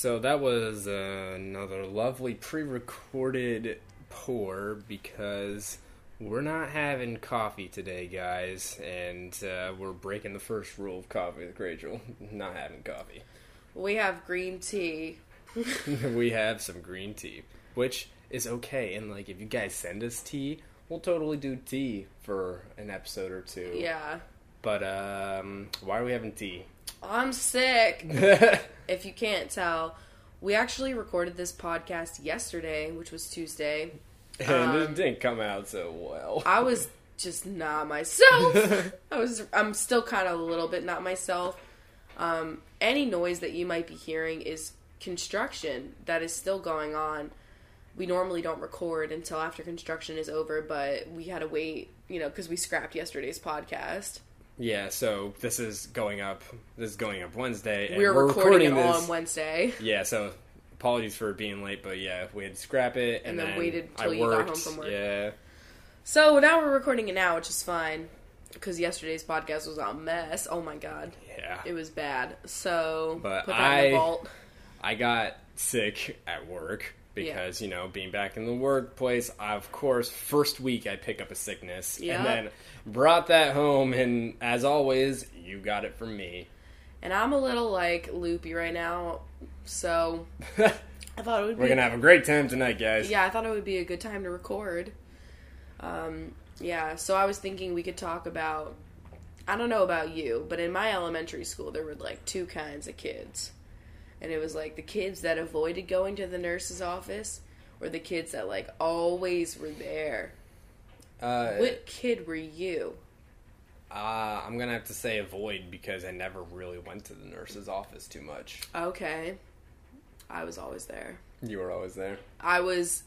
So that was uh, another lovely pre-recorded pour because we're not having coffee today, guys, and uh, we're breaking the first rule of coffee with Rachel: not having coffee. We have green tea. we have some green tea, which is okay. And like, if you guys send us tea, we'll totally do tea for an episode or two. Yeah. But um, why are we having tea? I'm sick. if you can't tell, we actually recorded this podcast yesterday, which was Tuesday. and Um, it didn't come out so well. I was just not myself. I was I'm still kind of a little bit not myself. Um, any noise that you might be hearing is construction that is still going on. We normally don't record until after construction is over, but we had to wait, you know, because we scrapped yesterday's podcast. Yeah, so this is going up. This is going up Wednesday. Were we're recording, it this. on Wednesday. Yeah, so apologies for being late, but yeah, we had to scrap it, and, And then waited I till you got home from work. Yeah, So now we're recording it now, which is fine. Because yesterday's podcast was a mess. Oh my god. yeah. It was bad. So But put that in I- the vault. I got sick at work because you know being back in the workplace. I, of course, first week I pick up a sickness, Yeah. and then brought that home, and as always, you got it from me. And I'm a little like loopy right now, so I thought it would be We're gonna have a great time tonight, guys. yeah, I thought it would be a good time to record. Um, yeah, so I was thinking we could talk about. I don't know about you, but in my elementary school there were like two kinds of kids, and it was like the kids that avoided going to the nurse's office, or the kids that like always were there. Uh, What kid were you? uh, I'm gonna have to say avoid because I never really went to the nurse's office too much. Okay, I was always there. You were always there. I was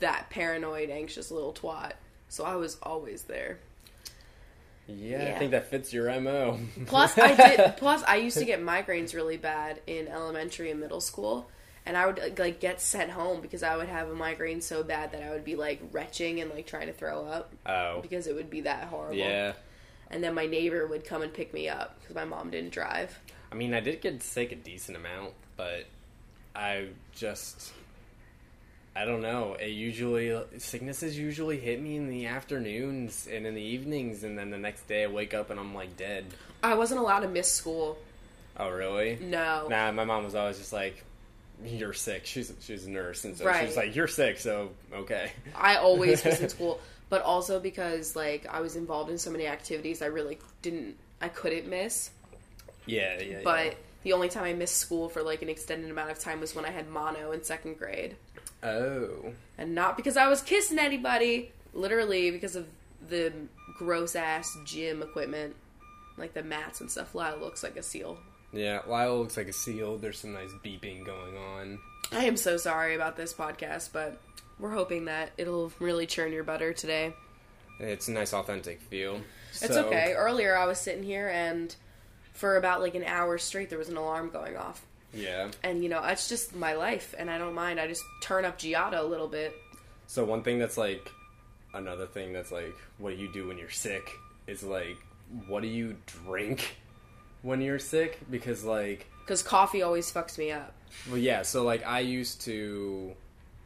that paranoid, anxious little twat, so I was always there. Yeah, I think that fits your mo. Plus, I did. Plus, I used to get migraines really bad in elementary and middle school, and I would like get sent home because I would have a migraine so bad that I would be like retching and like trying to throw up oh, because it would be that horrible. yeah. And then my neighbor would come and pick me up because my mom didn't drive. I mean, I did get sick a decent amount, but I just. I don't know. It usually sicknesses usually hit me in the afternoons and in the evenings, and then the next day I wake up and I'm like dead. I wasn't allowed to miss school. Oh, really? No. Nah, my mom was always just like, "You're sick." She's she's a nurse, and so Right. she was like, "You're sick," so okay. I always was in school, but also because like I was involved in so many activities, I really didn't. I couldn't miss. Yeah, yeah. But yeah. The only time I missed school for like an extended amount of time was when I had mono in second grade. oh, And not because I was kissing anybody, literally because of the gross ass gym equipment. Like the mats and stuff. Lyle looks like a seal. yeah. Lyle looks like a seal. There's some nice beeping going on. I am so sorry about this podcast, but we're hoping that it'll really churn your butter today. It's a nice, authentic feel. It's So- okay. Earlier I was sitting here and for about like an hour straight there was an alarm going off. Yeah. And you know, that's just my life and I don't mind. I just turn up Giada a little bit. So one thing that's like another thing that's like what do you do when you're sick is like what do you drink when you're sick because like Because coffee always fucks me up. well yeah so like I used to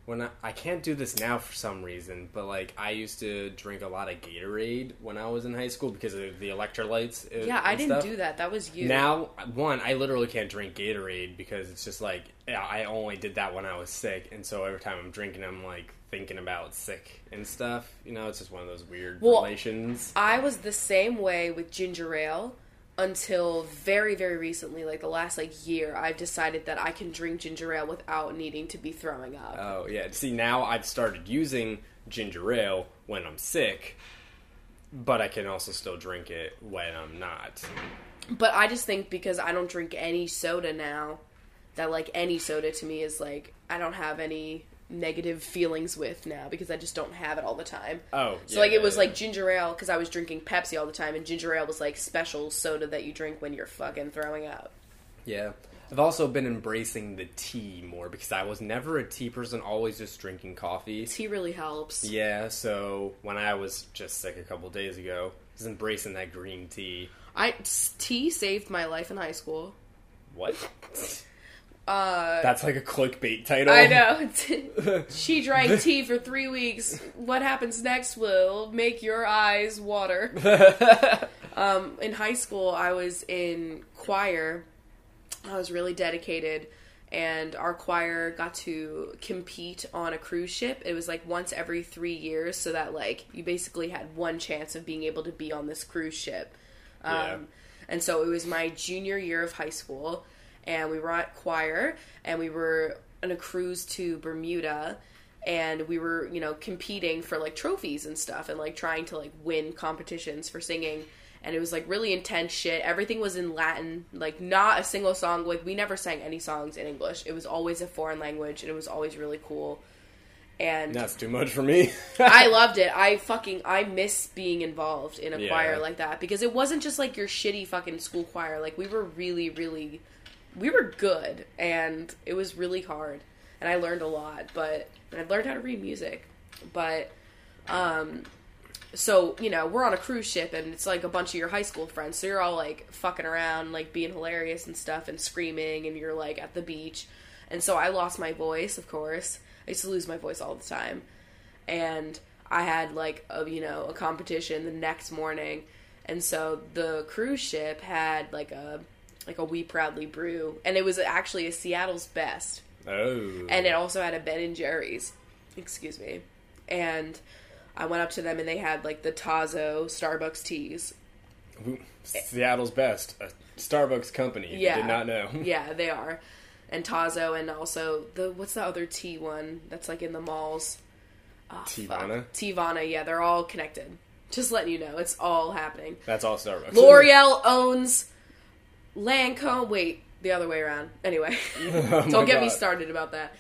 when I, I can't do this now for some reason but like I used to drink a lot of Gatorade when I was in high school because of the electrolytes Yeah, I didn't stuff. do that. That was you. Now, one, I literally can't drink Gatorade because it's just like I only did that when I was sick, and so every time I'm drinking, I'm like thinking about sick and stuff. You know, it's just one of those weird Well, relations. I was the same way with ginger ale until very, very recently, like the last like year, I've decided that I can drink ginger ale without needing to be throwing up. Oh yeah, see now I've started using ginger ale when I'm sick, but I can also still drink it when I'm not. But I just think because I don't drink any soda now, that like any soda to me is like I don't have any negative feelings with now because I just don't have it all the time. Oh, So yeah, like it was yeah. like ginger ale because I was drinking Pepsi all the time, and ginger ale was like special soda that you drink when you're fucking throwing up. Yeah. I've also been embracing the tea more because I was never a tea person, always just drinking coffee. Tea really helps. Yeah, so when I was just sick a couple days ago, I was embracing that green tea. I tea saved my life in high school. What? Uh, That's like a clickbait title. I know. she drank tea for three weeks. What happens next will make your eyes water. um, in high school, I was in choir. I was really dedicated, and our choir got to compete on a cruise ship. It was like once every three years, so that like you basically had one chance of being able to be on this cruise ship. Um, Yeah. And so it was my junior year of high school, and we were at choir, and we were on a cruise to Bermuda, and we were, you know, competing for like trophies and stuff, and like trying to like win competitions for singing. And it was like really intense shit. Everything was in Latin, like not a single song. Like we never sang any songs in English. It was always a foreign language, and it was always really cool. And That's too much for me. I loved it. I fucking I miss being involved in a Yeah. choir like that because it wasn't just like your shitty fucking school choir. Like we were really really we were good and it was really hard and I learned a lot, but I learned how to read music. But um so, you know, we're on a cruise ship and it's like a bunch of your high school friends. So you're all like fucking around, like being hilarious and stuff and screaming and you're like at the beach. And so I lost my voice, of course. I used to lose my voice all the time and I had like a you know a competition the next morning, and so the cruise ship had like a like a We Proudly Brew, and it was actually a Seattle's best, oh. and it also had a Ben and Jerry's, excuse me, and I went up to them and they had like the Tazo Starbucks teas. Ooh, Seattle's best. A Starbucks company. Yeah. Did not know. Yeah, they are, and Tazo, and also the what's the other tea one that's like in the malls. Oh, fuck. Teavana? Teavana, yeah, they're all connected. Just letting you know, it's all happening. That's all Starbucks. L'Oreal owns Lancome. Wait, the other way around. Anyway, Oh don't get me started about that.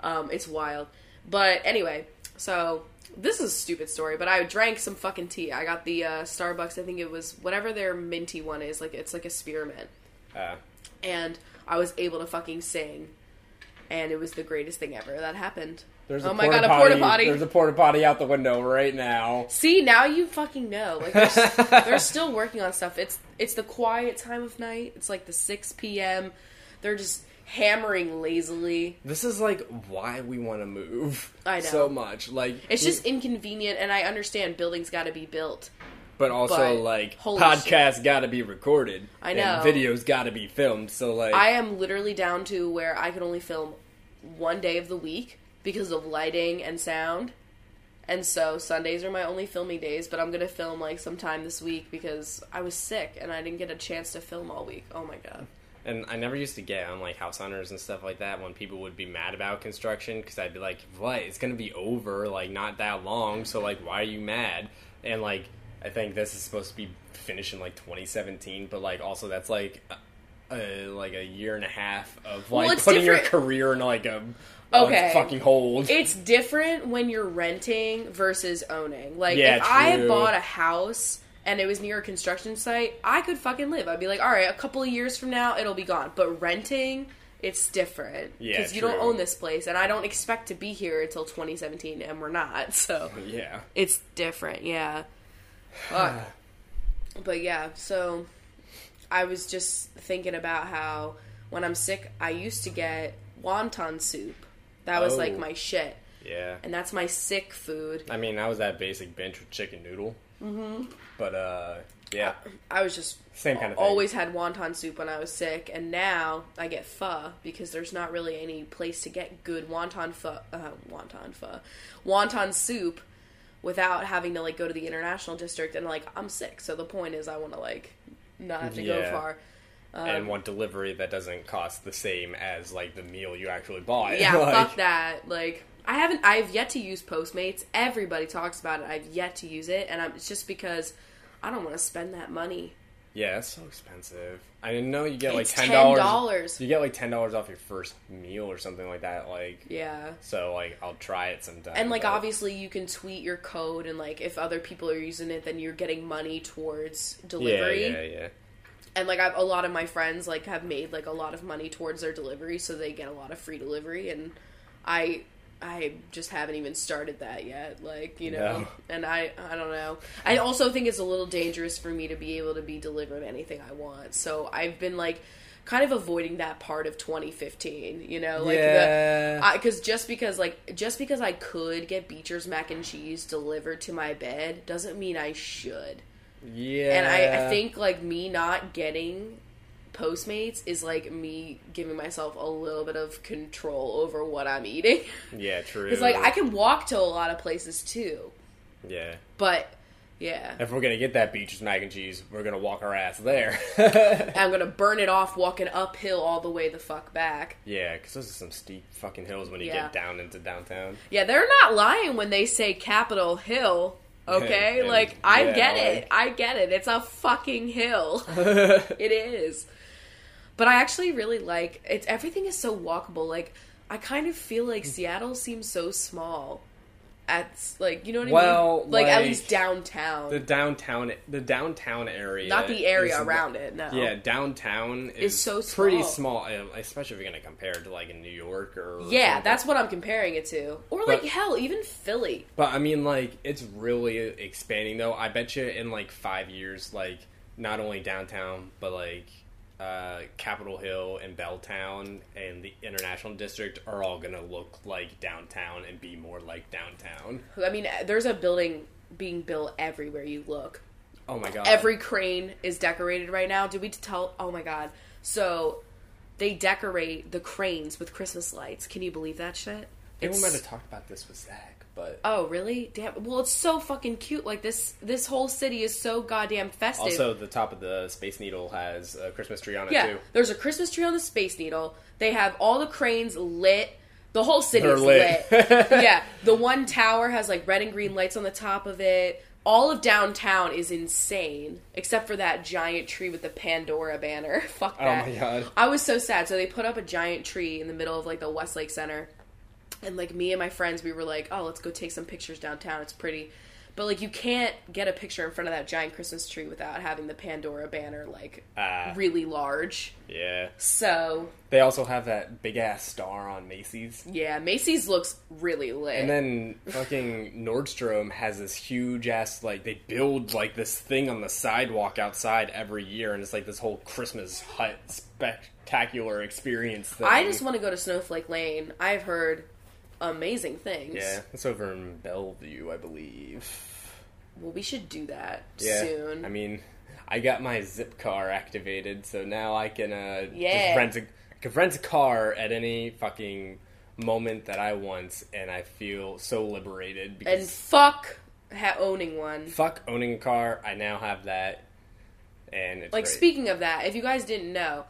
Um, it's wild. But anyway, so this is a stupid story, but I drank some fucking tea. I got the uh, Starbucks. I think it was whatever their minty one is. Like it's like a spearmint, Uh, and I was able to fucking sing, and it was the greatest thing ever that happened. There's Oh a my porta God, a porta potty. There's a porta potty out the window right now. See, now you fucking know. Like they're, they're still working on stuff. It's it's the quiet time of night. It's like the six p.m. They're just hammering lazily. This is like why we want to move. I know. so much. Like It's just inconvenient, and I understand buildings got to be built. but also but like podcasts got to be recorded. I and know. videos got to be filmed. So like I am literally down to where I can only film one day of the week because of lighting and sound. And so Sundays are my only filming days, but I'm gonna film like sometime this week because I was sick and I didn't get a chance to film all week. Oh my god. And I never used to get on like house hunters and stuff like that when people would be mad about construction because I'd be like, "What? It's gonna be over like not that long. So like, why are you mad?" And like, I think this is supposed to be finished in like 2017, but like also that's like. Uh, like a year and a half of like it's putting your career in like a Okay. fucking hold. It's different when you're renting versus owning. Like Yeah, if I had bought a house and it was near a construction site, I could fucking live. I'd be like, all right, a couple of years from now, it'll be gone. But renting, it's different Yeah, because you don't own this place, and I don't expect to be here until 2017, and we're not. So yeah. it's different, yeah. Fuck. but yeah, so I was just thinking about how when I'm sick, I used to get wonton soup. That was like Oh. my shit Yeah. and that's my sick food. I mean, I was that basic bench with chicken noodle. Mm-hmm. But uh, yeah, I was just same kind of thing. always had wonton soup when I was sick, and now I get pho because there's not really any place to get good wonton pho, uh, wonton pho, wonton soup without having to like go to the international district. And like I'm sick, so the point is I want to like not have to go Yeah. Far. and um, want delivery that doesn't cost the same as like the meal you actually bought. Yeah, Like, fuck that. Like I haven't. I've yet to use Postmates. Everybody talks about it. I've yet to use it, and I'm, it's just because I don't want to spend that money. Yeah, it's so expensive. I didn't know you get like It's ten $10. You get like ten dollars off your first meal or something like that. Like, Yeah. so like I'll try it sometime. And like but- obviously you can tweet your code and like if other people are using it then you're getting money towards yeah, delivery. yeah, yeah. And like I've, a lot of my friends like have made like a lot of money towards their delivery so they get a lot of free delivery and I I just haven't even started that yet like, you know. No. And I I don't know. I also think it's a little dangerous for me to be able to be delivered anything I want. So I've been like kind of avoiding that part of 2015. You know, like Yeah. because just because like just because I could get Beecher's mac and cheese delivered to my bed doesn't mean I should. Yeah. And I, I think like me not getting Postmates is like me giving myself a little bit of control over what I'm eating. Yeah, true. Because like I can walk to a lot of places too, Yeah. but yeah, If we're gonna get that Beecher's mac and cheese, we're gonna walk our ass there. I'm gonna burn it off walking uphill all the way the fuck back. yeah, because those are some steep fucking hills when you Yeah. get down into downtown. Yeah, they're not lying when they say Capitol Hill. Okay, And- like I yeah, get it, like- I get it. It's a fucking hill. it is. But I actually really like it's everything is so walkable. Like I kind of feel like Seattle seems so small. At like you know what I Well, mean? Like, at least downtown, The downtown, the downtown area, not the area is- around it. No. Yeah, downtown is, Is so pretty small. small, uh, especially if you're gonna compare it to like in New York or Yeah, something. that's what I'm comparing it to. Or like hell, even Philly. But I mean, like, it's really expanding though. I bet you in like five years, like, not only downtown, but like uh, Capitol Hill and Belltown and the International District are all gonna look like downtown and be more like downtown. I mean, there's a building being built everywhere you look. Oh my god! Every crane is decorated right now. Did we tell? Oh my god! So they decorate the cranes with Christmas lights. Can you believe that shit? I think we It's- might have talked about this with Zach, but Oh really? Damn. Well, it's so fucking cute. Like this, this whole city is so goddamn festive. also the top of the Space Needle has a Christmas tree on it yeah, too. there's a Christmas tree on the Space Needle. They have all the cranes lit. The whole city They're is lit. lit. yeah, the one tower has like red and green lights on the top of it. All of downtown is insane, except for that giant tree with the Pandora banner. Fuck oh that. Oh my god! I was so sad. So they put up a giant tree in the middle of like the Westlake Center. And like me and my friends, we were like, "Oh, let's go take some pictures downtown. It's pretty." But like you can't get a picture in front of that giant Christmas tree without having the Pandora banner like Ah. really large. Yeah, So, they also have that big ass star on Macy's. yeah, Macy's looks really lit. And then fucking Nordstrom has this huge ass like they build like this thing on the sidewalk outside every year, and it's like this whole Christmas hut spectacular experience thing. I just want to go to Snowflake Lane. I've heard amazing things. yeah, it's over in Bellevue, I believe. Well, we should do that Yeah, soon. I mean, I got my Zipcar activated, so now I can uh, Yeah. rent a I can rent a car at any fucking moment that I want, and I feel so liberated because and fuck ha- owning one. fuck owning a car. I now have that, and it's Like great. speaking of that, if you guys didn't know,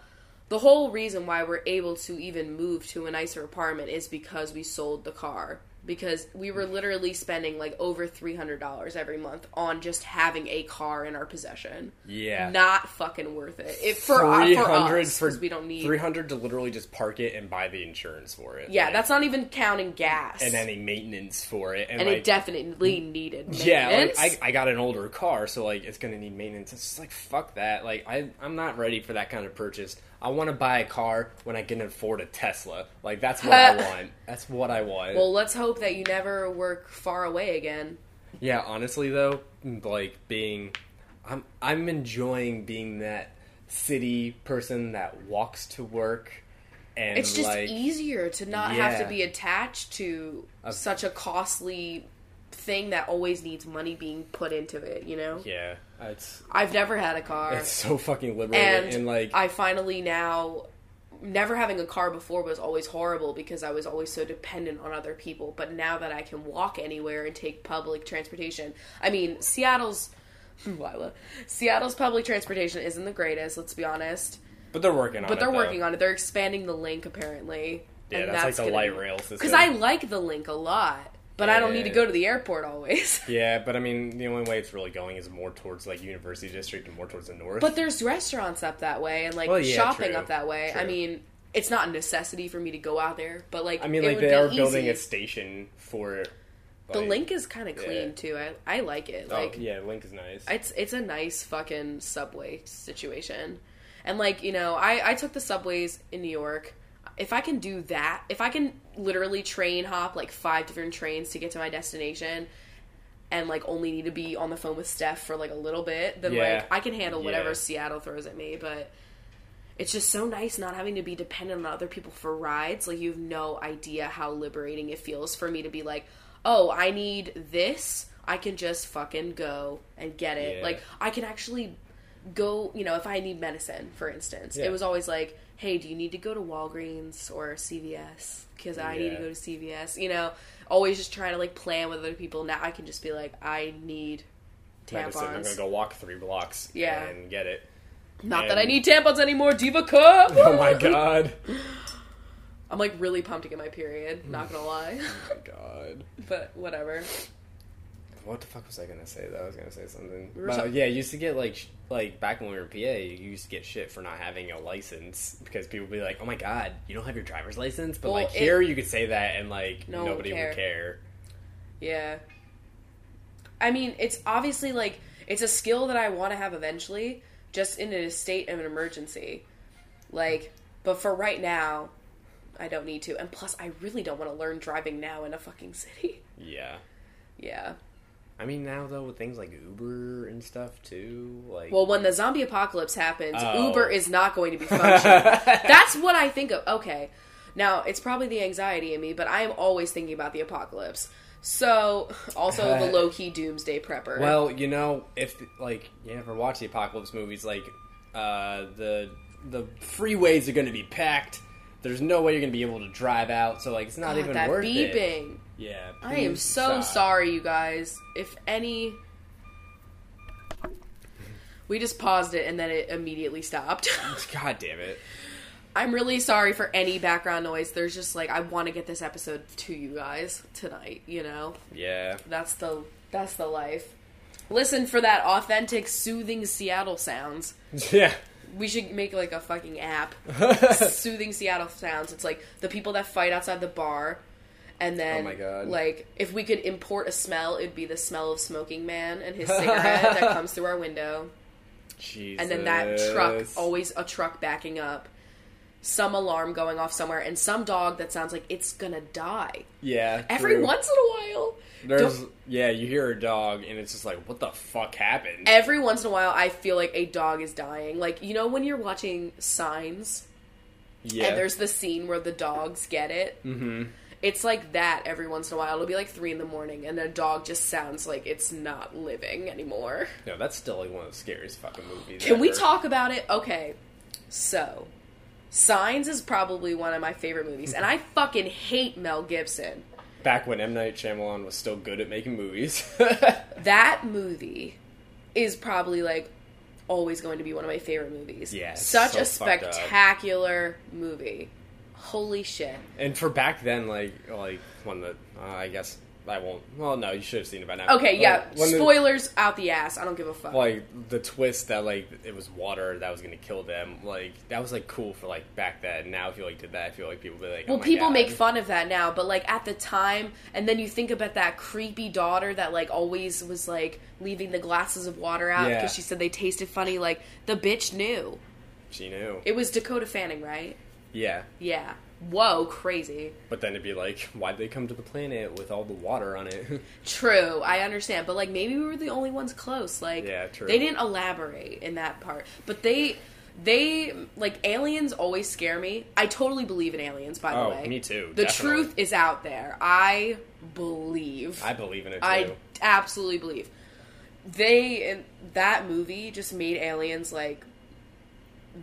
the whole reason why we're able to even move to a nicer apartment is because we sold the car. Because we were literally spending like over three hundred dollars every month on just having a car in our possession. yeah, Not fucking worth it. It for, uh, three for us for we don't need. three hundred to literally just park it and buy the insurance for it. yeah, Like, that's not even counting gas. and any maintenance for it, and, and like, it definitely needed Yeah, like. I, I got an older car, so like it's gonna need maintenance. It's just like fuck that. Like I I'm not ready for that kind of purchase. I want to buy a car when I can afford a Tesla. Like that's what I want. That's what I want. well, let's hope that you never work far away again. yeah, honestly though, like being, I'm I'm enjoying being that city person that walks to work, and It's just like easier to not have to be attached to Of- such a costly thing that always needs money being put into it, you know? yeah, Uh, it's I've never had a car. it's so fucking liberating and, and, like I finally now never having a car before was always horrible because I was always so dependent on other people. But now that I can walk anywhere and take public transportation, I mean, Seattle's Lila, Seattle's public transportation isn't the greatest, let's be honest. but they're working on But it. they're though. working on it. They're expanding the link apparently. Yeah, and that's, like the light be- rail system. Because I like the link a lot, but I don't need to go to the airport always. Yeah, but I mean, the only way it's really going is more towards like University District and more towards the north. But there's restaurants up that way and like Well, yeah, shopping true, up that way. I mean, it's not a necessity for me to go out there, but like I mean, like they are easy. building a station for. The link is kind of clean yeah. too. I I like it. Oh Like yeah, Link is nice. it's it's a nice fucking subway situation. And like, you know, I I took the subways in New York. If I can do that, if I can literally train hop like five different trains to get to my destination and like only need to be on the phone with Steph for like a little bit, then Yeah. like I can handle whatever Yeah. Seattle throws at me, but it's just so nice not having to be dependent on other people for rides. Like you have no idea how liberating it feels for me to be like, "Oh, I need this." I can just fucking go and get it. Yeah. Like I can actually go, you know, if I need medicine, for instance. It was always like, "Hey, do you need to go to Walgreens or CVS because I need to go to CVS." You know, always just trying to like plan with other people. Now I can just be like, "I need Medicine, I'm gonna go walk three blocks Yeah. and get it. Not that I need tampons anymore, Diva Cup. Oh my god. I'm like really pumped to get my period. Not gonna lie, oh my god. but whatever. What the fuck was I gonna say? That I was gonna say something. We But, talk- yeah, you used to get like sh- like back when we were in PA, you used to get shit for not having a license because people would be like, "Oh my god, you don't have your driver's license." But Well, like it- here, you could say that and like No one would nobody care. would care. Yeah. I mean, it's obviously like it's a skill that I want to have eventually, just in a state of an emergency. Like, but for right now, I don't need to. And plus, I really don't want to learn driving now in a fucking city. Yeah. Yeah. I mean, now though with things like Uber and stuff too, like Well, when the zombie apocalypse happens, Oh. Uber is not going to be functioning. That's what I think of. Okay. Now, it's probably the anxiety in me, but I am always thinking about the apocalypse. So, also the low key doomsday prepper. Well, you know, if like you ever watch the apocalypse movies, like uh, the the freeways are going to be packed. There's no way you're going to be able to drive out, so like it's not God, even that worth it. Yeah, I am so sorry, you guys. If any. We just paused it and then it immediately stopped. God damn it! I'm really sorry for any background noise. There's just like I want to get this episode to you guys tonight, you know. Yeah, That's the that's the life. Listen for that authentic soothing Seattle sounds. yeah. We should make like a fucking app. soothing Seattle sounds. It's like the people that fight outside the bar and then Oh my God. like if we could import a smell, it'd be the smell of smoking man and his cigarette that comes through our window. Jesus. And then that truck, always a truck backing up. Some alarm going off somewhere and some dog that sounds like it's gonna die. Yeah. Every true. once in a while. There's Don't- yeah, you hear a dog and it's just like, what the fuck happened? every once in a while I feel like a dog is dying. Like, you know when you're watching Signs yeah. and there's the scene where the dogs get it? mm-hmm. It's like that every once in a while. It'll be like 3 in the morning and the dog just sounds like it's not living anymore. No, that's still like one of the scariest fucking movies. Can we talk about it? Okay. So, Signs is probably one of my favorite movies and I fucking hate Mel Gibson. Back when M Night Shyamalan was still good at making movies. that movie is probably like always going to be one of my favorite movies. Yeah, such so a spectacular movie. Holy shit! and for back then, like like when the uh, I guess I won't. Well, no, you should have seen it by now. Okay, yeah. when the- Spoilers out the ass. I don't give a fuck. like the twist that like it was water that was gonna kill them. Like that was like cool for like back then. Now if you like did that, I feel like people would be like, well, oh people God. make fun of that now, but like at the time, and then you think about that creepy daughter that like always was like leaving the glasses of water out Yeah. because she said they tasted funny. Like the bitch knew. She knew. It was Dakota Fanning, right? Yeah, Yeah. Whoa, crazy. but then it'd be like, why'd they come to the planet with all the water on it? True, I understand, but like maybe we were the only ones close. Like, Yeah, true. They didn't elaborate in that part, but they, they like aliens always scare me. I totally believe in aliens. By the Oh, way, me too, The definitely. truth is out there. I believe. I believe in it too. I absolutely believe. They in that movie just made aliens like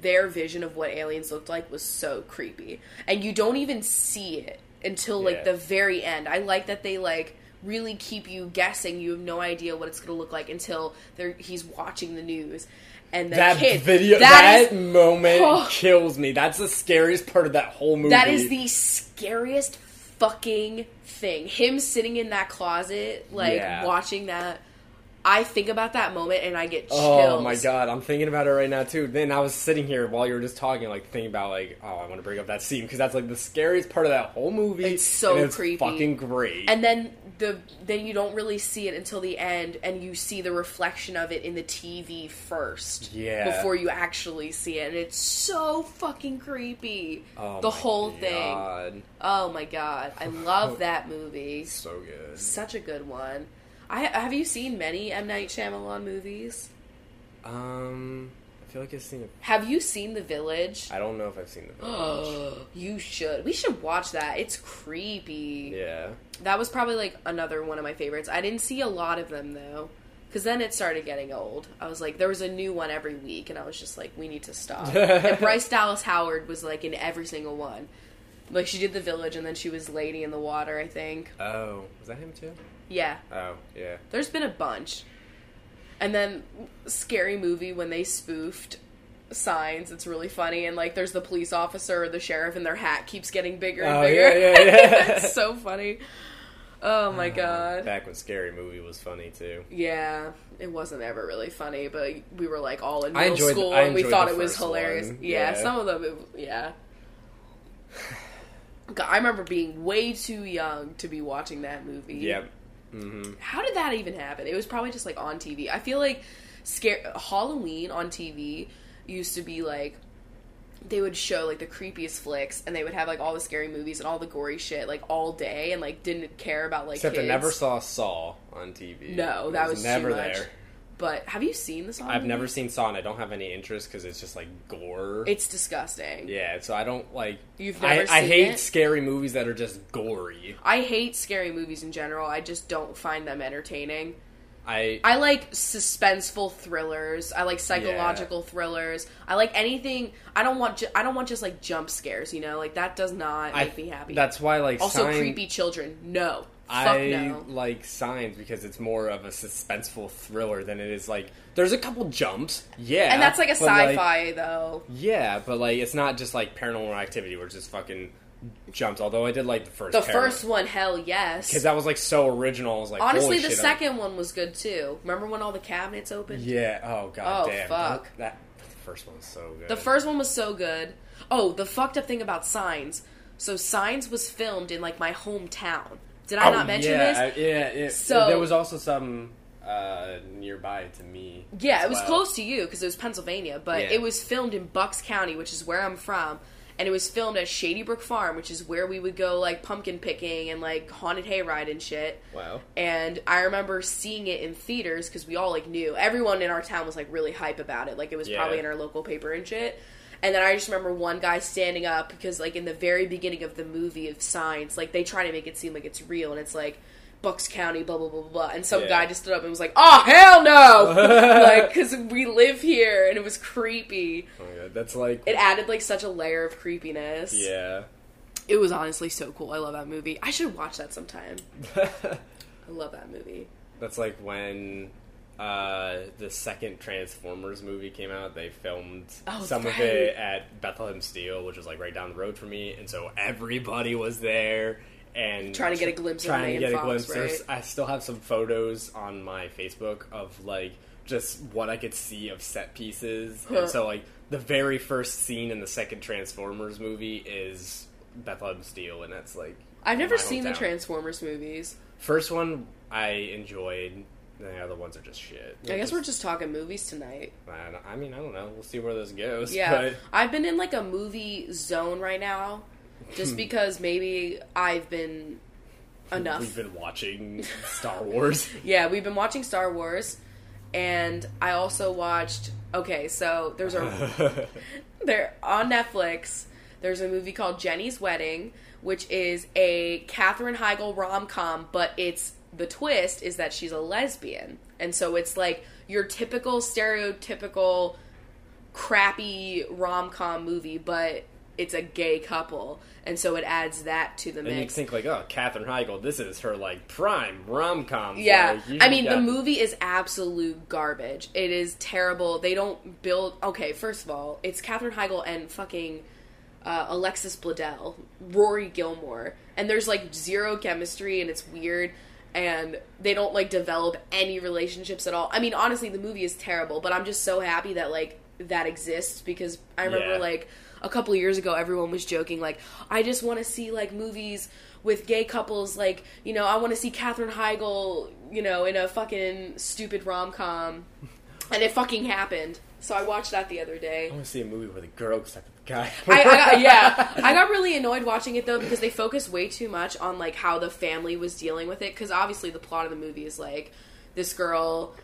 their vision of what aliens looked like was so creepy. And you don't even see it until like Yeah. the very end. I like that they like really keep you guessing. You have no idea what it's going to look like until they're he's watching the news. And that kid video, that that, is- moment Oh. kills me. That's the scariest part of that whole movie. That is the scariest fucking thing. Him sitting in that closet, like Yeah. watching that. I think about that moment and I get oh, chills. Oh my god, I'm thinking about it right now too. Then I was sitting here while you were just talking, like thinking about like, oh, I want to bring up that scene because that's like the scariest part of that whole movie. It's so it's creepy. fucking great. And then the then you don't really see it until the end, and you see the reflection of it in the TV first, Yeah. before you actually see it, and it's so fucking creepy. oh the whole thing. Oh my god, I love that movie. so good. Such a good one. I have you seen many M Night Shyamalan movies? Um, I feel like I've seen it. Have you seen The Village? I don't know if I've seen the village. you should. We should watch that. It's creepy. yeah. That was probably like another one of my favorites. I didn't see a lot of them though. Because then it started getting old. I was like, there was a new one every week, and I was just like, we need to stop. and Bryce Dallas Howard was like in every single one. Like she did The Village, and then she was Lady in the Water, I think. Oh, was that him too? Yeah, Oh, yeah. there's been a bunch. And then Scary Movie when they spoofed signs, it's really funny. And like, there's the police officer or the sheriff, and their hat keeps getting bigger and Oh, bigger. yeah, yeah, yeah. it's so funny. Oh my uh, god. Back when Scary Movie was funny too. Yeah, it wasn't ever really funny, but we were like all in middle enjoyed the- school and we thought it was hilarious. one. Yeah, Yeah. some of them, it, yeah. God, I remember being way too young to be watching that movie. Yep. Hmm How did that even happen? It was probably just like on TV. I feel like scare Halloween on TV used to be like they would show like the creepiest flicks and they would have like all the scary movies and all the gory shit like all day and like didn't care about like Except kids. I never saw Saw on TV. No, that was too never there. But have you seen the song? I've never seen Saw, and I don't have any interest because it's just like gore. It's disgusting. yeah, so I don't like. You've I, never I seen hate it? scary movies that are just gory. I hate scary movies in general. I just don't find them entertaining. I I like suspenseful thrillers. I like psychological thrillers. I like anything. I don't want. Ju- I don't want just like jump scares. You know, like that does not I make me happy. That's why like also Sign- creepy children. No, fuck I no. like Signs because it's more of a suspenseful thriller than it is like. There's a couple jumps, yeah, And that's like a sci-fi though. yeah, but like it's not just like Paranormal Activity where it's just fucking jumps. Although I did like the first. The first one, hell yes. because that was like so original. I was like, Honestly, the shit, I'm- second one was good too. Remember when all the cabinets opened? Yeah. Oh god Oh, damn. fuck. That, that the first one was so good. The first one was so good. Oh, the fucked up thing about Signs. So Signs was filmed in like my hometown. Did I Oh, not mention yeah, this? I- yeah. It, So- there was also some uh, nearby to me. Yeah, it was well. close to you because it was Pennsylvania, but Yeah. it was filmed in Bucks County, which is where I'm from, and it was filmed at Shady Brook Farm, which is where we would go like pumpkin picking and like haunted hayride and shit. Wow. And I remember seeing it in theaters because we all like knew everyone in our town was like really hype about it. Like it was Yeah. probably in our local paper and shit. And then I just remember one guy standing up because like in the very beginning of the movie of Signs, like they try to make it seem like it's real, and it's like. Bucks County, blah blah blah blah, blah. and some Yeah. guy just stood up and was like, "Oh hell no!" like because we live here, and it was creepy. Oh my god, that's like It added like such a layer of creepiness. yeah. it was honestly so cool. I love that movie. I should watch that sometime. I love that movie. That's like when uh, the second Transformers movie came out. They filmed Oh, some of it at Bethlehem Steel, which was like right down the road from me, and so everybody was there and Trying to get a glimpse of trying to Megan get a glimpse. right? I still have some photos on my Facebook of like just what I could see of set pieces, Huh. and so like the very first scene in the second Transformers movie is Bethlehem Steel, and that's like I've never seen the. Transformers movies. First one I enjoyed. The other ones are just shit. I guess we're just talking movies tonight. I I mean, I don't know. We'll see where this goes. Yeah, But I've been in like a movie zone right now, just hmm. because maybe I've been enough. we've been watching Star Wars. Yeah, we've been watching Star Wars, and I also watched. Okay, so there's a there on Netflix. There's a movie called Jenny's Wedding, which is a Katherine Heigl rom com, but it's the twist is that she's a lesbian, and so it's like your typical stereotypical crappy rom com movie, but it's a gay couple, and so it adds that to the mix. and you think like, oh, Katherine Heigl, this is her like prime rom com. Yeah, I mean the movie is absolute garbage. It is terrible. They don't build. Okay, first of all, it's Katherine Heigl and fucking uh, Alexis Bledel, Rory Gilmore, and there's like zero chemistry, and it's weird. And they don't like develop any relationships at all. I mean, honestly, the movie is terrible, but I'm just so happy that like that exists because I remember Yeah. like a couple years ago everyone was joking like I just want to see like movies with gay couples like you know I want to see Katherine Heigl you know in a fucking stupid rom com and it fucking happened so I watched that the other day I want to see a movie where the girl like the guy. I, I got, yeah, I got really annoyed watching it though because they focused way too much on like how the family was dealing with it. Because obviously the plot of the movie is like this girl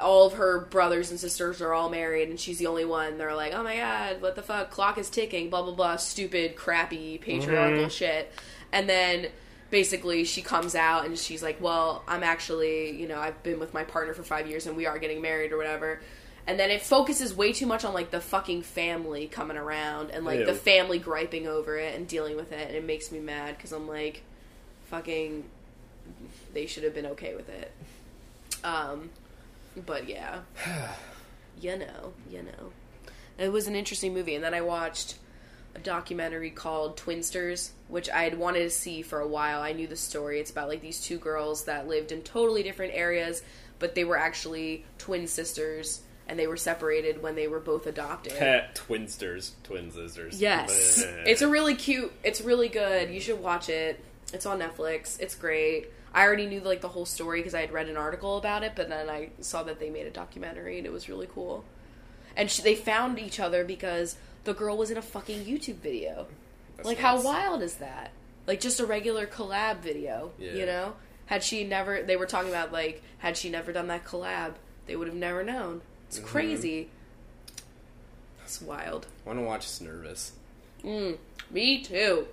all of her brothers and sisters are all married and she's the only one. They're like, oh my god, what the fuck? Clock is ticking, blah, blah, blah. Stupid, crappy, patriarchal shit. And then basically she comes out and she's like, well, I'm actually, you know, I've been with my partner for five years and we are getting married or whatever. And then it focuses way too much on like the fucking family coming around and like Ew. the family griping over it and dealing with it. And it makes me mad because I'm like, fucking, they should have been okay with it. Um, but yeah, you know, you know, it was an interesting movie. And then I watched a documentary called Twinsters, which I had wanted to see for a while. I knew the story. It's about like these two girls that lived in totally different areas, but they were actually twin sisters, and they were separated when they were both adopted. Pet twinsters, twin sisters. Yes. it's a really cute, it's really good. You should watch it. It's on Netflix. It's great. I already knew like the whole story because I had read an article about it, but then I saw that they made a documentary and it was really cool. And sh- they found each other because the girl was in a fucking YouTube video. That's like how wild is that? Like just a regular collab video, Yeah. you know? Had she never they were talking about like had she never done that collab, they would have never known. It's Mm-hmm. crazy. That's wild. I want to watch Nervous. Mm, me too.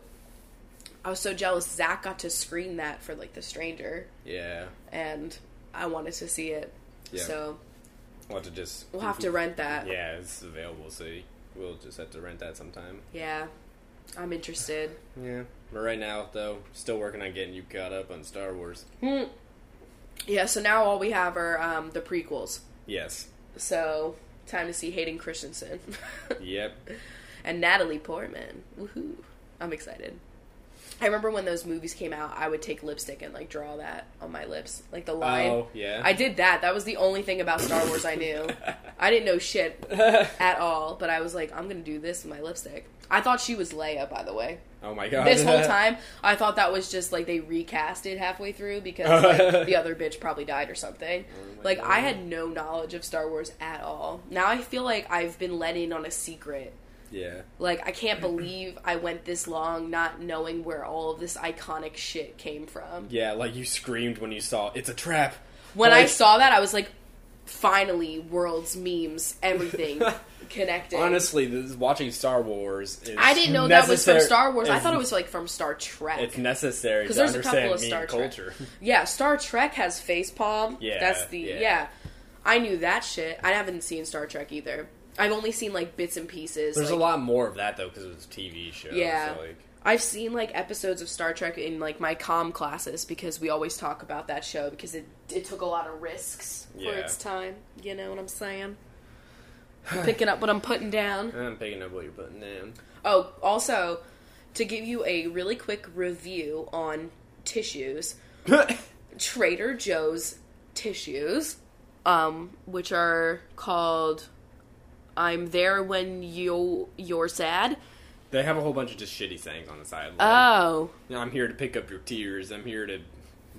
I was so jealous. Zach got to screen that for like The Stranger, Yeah. and I wanted to see it. Yeah. So We'll have to just. we'll have to rent that. Yeah, it's available, so we'll just have to rent that sometime. Yeah, I'm interested. Yeah. But right now, though, still working on getting you caught up on Star Wars. Hmm. Yeah. So now all we have are um, the prequels. Yes. So time to see Hayden Christensen Yep. and Natalie Portman. Woohoo! I'm excited. I remember when those movies came out, I would take lipstick and like draw that on my lips, like the line. Oh, yeah. I did that. That was the only thing about Star Wars I knew. I didn't know shit at all, but I was like, I'm gonna do this with my lipstick. I thought she was Leia, by the way. oh my god. This whole time, I thought that was just like they recast it halfway through because like, the other bitch probably died or something. Oh Like God. I had no knowledge of Star Wars at all. Now I feel like I've been let in on a secret. Yeah. Like I can't believe I went this long not knowing where all of this iconic shit came from. Yeah, like you screamed when you saw it's a trap. When I saw that, I was like, finally, worlds, memes, everything connected. Honestly, this, watching Star Wars is I didn't know that was from Star Wars. I thought it was like from Star Trek. It's necessary 'Cause to there's a couple of Star Trek. culture. Yeah, Star Trek has facepalm. Yeah, That's the yeah. yeah. I knew that shit. I haven't seen Star Trek either. I've only seen like bits and pieces. There's like, a lot more of that though because it was a TV show. Yeah. So, like, I've seen like episodes of Star Trek in like my com classes because we always talk about that show because it it took a lot of risks for Yeah. its time. You know what I'm saying? I'm Picking up what I'm putting down. I'm picking up what you're putting down. Oh, also to give you a really quick review on tissues. Trader Joe's tissues, um, which are called "I'm there when you you're sad." they have a whole bunch of just shitty sayings on the side. Like, Oh, I'm here to pick up your tears. I'm here to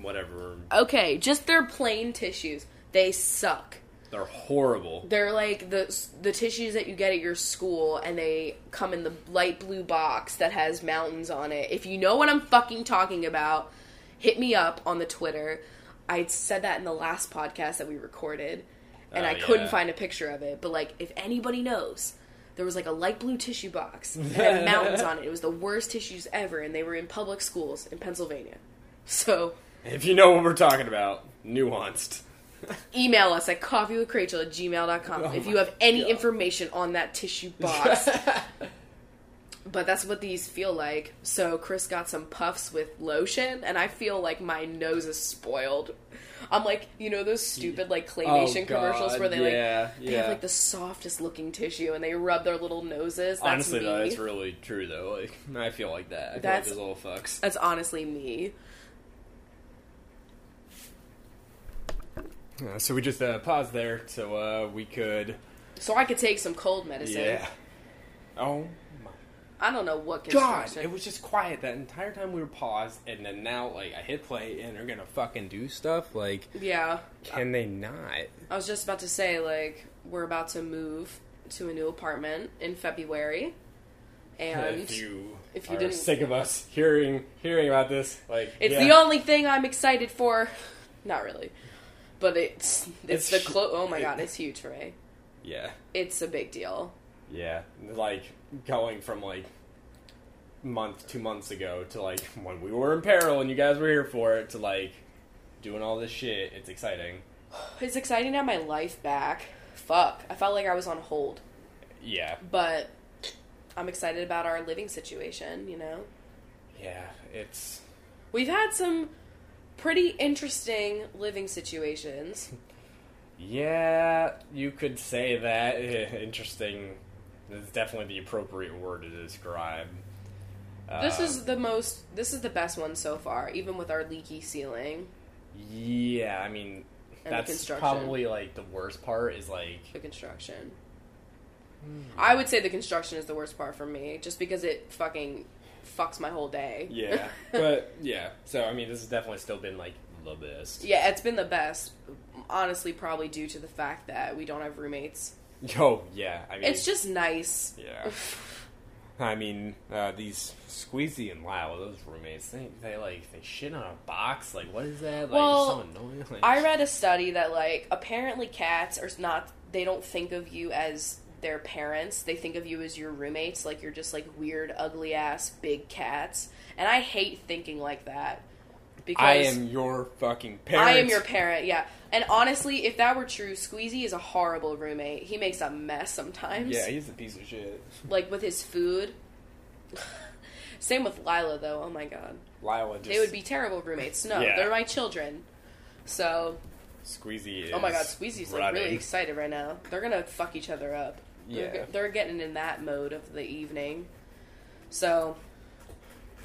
whatever. okay. Just their plain tissues. They suck. They're horrible. They're like the the tissues that you get at your school, and they come in the light blue box that has mountains on it. If you know what I'm fucking talking about, hit me up on the Twitter. I said that in the last podcast that we recorded, and Oh, I couldn't yeah. find a picture of it. But like, if anybody knows, there was like a light blue tissue box that had mountains on it. It was the worst tissues ever, and they were in public schools in Pennsylvania. So If you know what we're talking about, nuanced. email us at coffeewithrachel at gmail.com Oh if you have any God. information on that tissue box. but that's what these feel like. So Chris got some puffs with lotion, and I feel like my nose is spoiled. I'm like, you know, those stupid like claymation Oh, commercials where they like yeah, they yeah. have like the softest looking tissue, and they rub their little noses. That's Honestly, me. though, it's really true though. Like I feel like that. I That's- like little fucks. That's honestly me. Uh, so we just uh, paused there so uh, we could. So I could take some cold medicine. Yeah. Oh I don't know what god! It was just quiet that entire time we were paused, and then now like I hit play and they're gonna fucking do stuff. Like, yeah. can they not? I was just about to say, like, we're about to move to a new apartment in February, and if you if you are didn't- sick of us hearing hearing about this, like it's yeah. the only thing I'm excited for. Not really, but it's it's, It's the clo- oh my it- god, it's huge for me. Yeah. It's a big deal. Yeah. Like going from like month two months ago to like when we were in peril and you guys were here for it to like doing all this shit. It's exciting. It's exciting to have my life back. Fuck, I felt like I was on hold, Yeah. but I'm excited about our living situation. You know, Yeah. It's we've had some pretty interesting living situations. yeah. You could say that. Interesting. Is definitely the appropriate word to describe. This Uh, is the most. This is the best one so far, even with our leaky ceiling, Yeah, I mean, And that's probably like the worst part is like the construction. I would say the construction is the worst part for me, just because it fucking fucks my whole day. yeah, but yeah. So I mean, this has definitely still been like the best. yeah, it's been the best. Honestly, probably due to the fact that we don't have roommates. Oh yeah, I mean, It's just nice. yeah. I mean, uh, these Squeezy and Lila, those roommates, they they like they shit on a box. Like, what is that? Like, Well, so annoying. Like, I read a study that like apparently cats are not they don't think of you as their parents. They think of you as your roommates, like you're just like weird, ugly ass big cats. And I hate thinking like that. Because I am your fucking parent. I am your parent, yeah. And honestly, if that were true, Squeezy is a horrible roommate. He makes a mess sometimes. Yeah, he's a piece of shit. Like with his food. Same with Lila though, oh my god. Lila just They would be terrible roommates. No, Yeah. they're my children. So Squeezy. Is Oh my god, Squeezy's like really excited right now. They're gonna fuck each other up. They're, Yeah. they're getting in that mode of the evening. So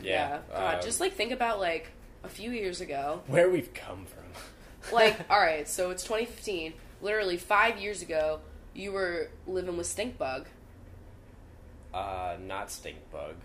yeah, God, um, just like think about like a few years ago. where we've come from. Like, all right, so it's 2015. Literally five years ago, you were living with stink bug. uh, not stink bug.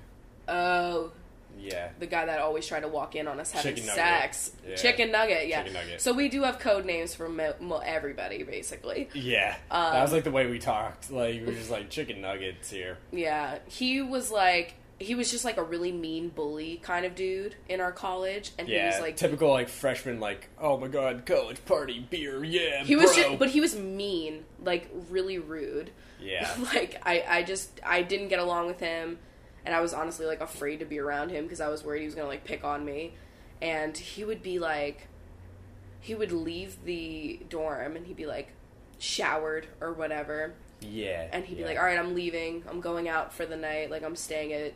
Oh, Yeah, the guy that always tried to walk in on us having Chicken Nugget. sex. Yeah. Chicken Nugget, yeah. Chicken Nugget. So we do have code names for mo- mo- everybody, basically. yeah. Um, that was like the way we talked. Like we were just like chicken nuggets here. Yeah, he was like he was just like a really mean bully kind of dude in our college, and he was like typical like freshman. Like, oh my god, college party beer. Yeah, he was just, but he was mean, like really rude. yeah, like I, I just I didn't get along with him, and I was honestly like afraid to be around him because I was worried he was gonna like pick on me, and he would be like, he would leave the dorm and he'd be like showered or whatever, yeah. and he'd be yeah. like, "All right, I'm leaving. I'm going out for the night. Like I'm staying at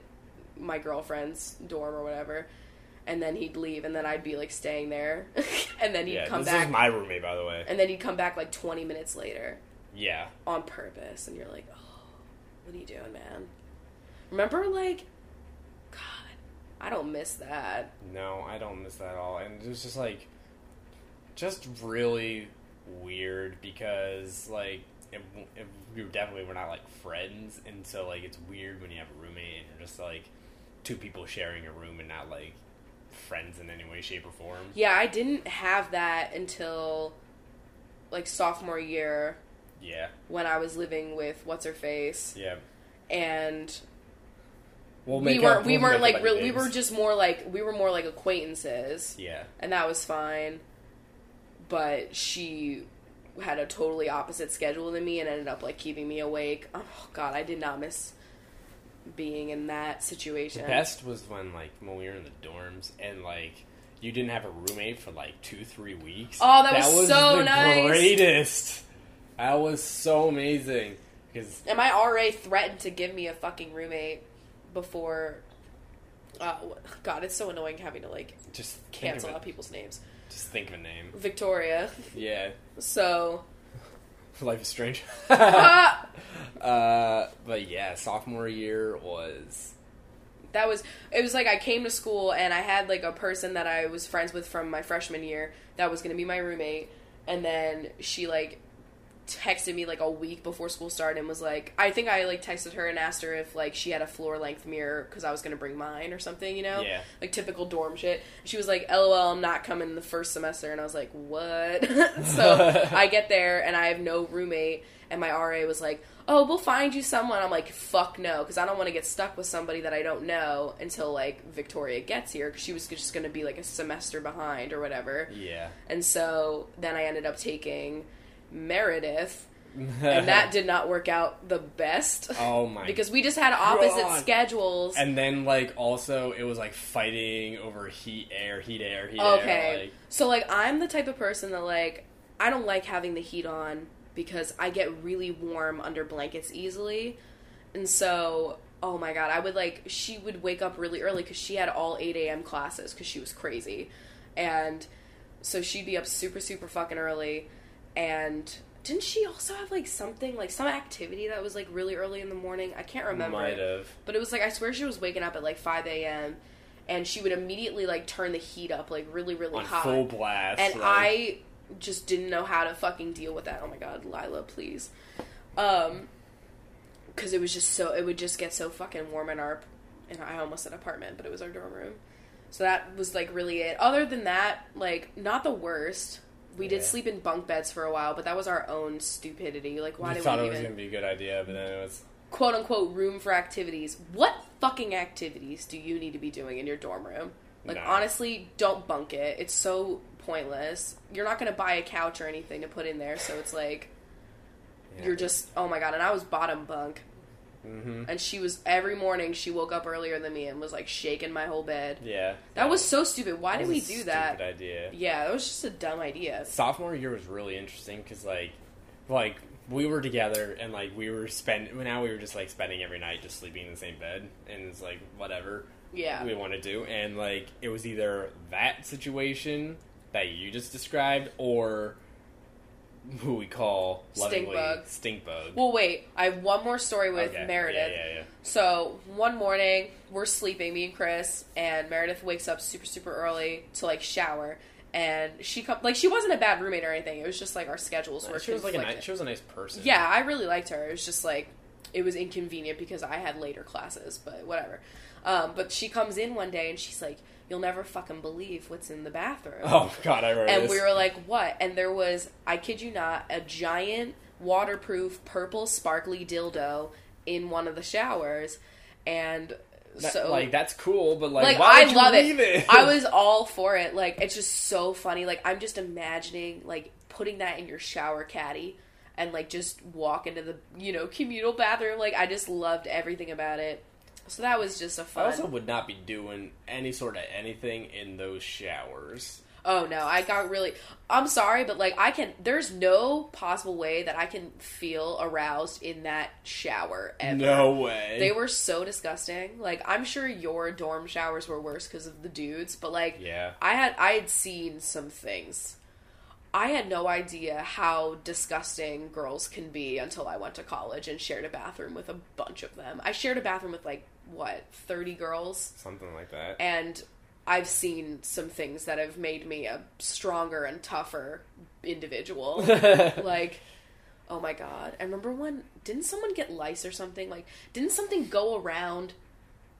my girlfriend's dorm or whatever." And then he'd leave, and then I'd be like staying there, and then he'd yeah, come this back, is my roommate, by the way. and then he'd come back like 20 minutes later Yeah, on purpose, and you're like, "Oh, what are you doing, man?" Remember, like, God, I don't miss that. no, I don't miss that at all. And it was just like, just really weird because like. If, if we definitely were not like friends, and so like it's weird when you have a roommate and you're just like two people sharing a room and not like friends in any way, shape, or form. Yeah, I didn't have that until like sophomore year Yeah, when I was living with what's her face, yeah. and We'll we weren't we weren't like real, we were just more like we were more like acquaintances, yeah, and that was fine. But she had a totally opposite schedule than me and ended up like keeping me awake. Oh god, I did not miss being in that situation. The best was when like when we were in the dorms and like you didn't have a roommate for like two three weeks. Oh, that was so the nice. Greatest. That was so amazing because And my RA threatened to give me a fucking roommate before. Uh, God, it's so annoying having to like just cancel out people's names. Just think of a name. Victoria. Yeah, So, Life is Strange. uh, but yeah, sophomore year was that was it. Was like I came to school and I had like a person that I was friends with from my freshman year that was going to be my roommate, and then she like texted me like a week before school started and was like I think I like texted her and asked her if like she had a floor length mirror because I was gonna bring mine or something you know? Yeah. like typical dorm shit. She was like lol I'm not coming the first semester. And I was like what? So I get there and I have no roommate. And my RA was like oh we'll find you someone. I'm like fuck no because I don't want to get stuck with somebody that I don't know until like Victoria gets here because she was just gonna be like a semester behind or whatever. Yeah. and so then I ended up taking Meredith, and that did not work out the best. Oh my. because we just had opposite God. schedules. And then like also it was like fighting over heat air, heat air, heat air. okay. Like, So like I'm the type of person that like I don't like having the heat on because I get really warm under blankets easily. And so oh my god, I would like she would wake up really early cuz she had all 8 a.m. classes cuz she was crazy. And so she'd be up super super fucking early and didn't she also have like something like some activity that was like really early in the morning? I can't remember. might have. But it was like I swear she was waking up at like 5 a.m. and she would immediately like turn the heat up like really really On hot. full blast. and like- I just didn't know how to fucking deal with that. Oh my god, Lila, please. Um, because it was just so it would just get so fucking warm in our, and I almost said apartment, but it was our dorm room. So that was like really it. Other than that, like not the worst. We did Yeah. sleep in bunk beds for a while, but that was our own stupidity. Like, why you did thought we it was even gonna be a good idea, but then it was quote unquote room for activities. What fucking activities do you need to be doing in your dorm room? Like No. honestly, don't bunk it. It's so pointless. You're not going to buy a couch or anything to put in there, so it's like yeah. you're just oh my god, and I was bottom bunk. Mhm. And she was every morning she woke up earlier than me and was like shaking my whole bed. Yeah. That was so stupid. Why did was we do that? Stupid idea. Yeah, that was just a dumb idea. sophomore year was really interesting because like like we were together and like we were spend now we were just like spending every night just sleeping in the same bed and it's like whatever Yeah. we want to do and like it was either that situation that you just described or who we call Stink lovingly bug. stink bug Well, wait. I have one more story with Okay. Meredith. yeah yeah yeah So one morning, we're sleeping, me and Chris, and Meredith wakes up super super early to like shower, and she come like she wasn't a bad roommate or anything. It was just like our schedules were she was like a conflicted. nice, she was a nice person Yeah, I really liked her. It was just like it was inconvenient because I had later classes, but whatever. Um, but she comes in one day and she's like, "You'll never fucking believe what's in the bathroom." oh god I remember and this. we were like, "What?" And there was, I kid you not, a giant waterproof purple sparkly dildo in one of the showers, and That- so like that's cool but like, like why I love leave it. I was all for it. Like it's just so funny. Like I'm just imagining like putting that in your shower caddy and like just walk into the you know communal bathroom. Like I just loved everything about it. So that was just a fun. I also would not be doing any sort of anything in those showers. Oh no, I got really. I'm sorry, but like I can. There's no possible way that I can feel aroused in that shower ever. No way. They were so disgusting. Like I'm sure your dorm showers were worse because of the dudes, but like Yeah. I had I had seen some things. I had no idea how disgusting girls can be until I went to college and shared a bathroom with a bunch of them. I shared a bathroom with like what, 30 girls? Something like that. and I've seen some things that have made me a stronger and tougher individual. like, oh my god! I remember when didn't someone get lice or something? Like, didn't something go around,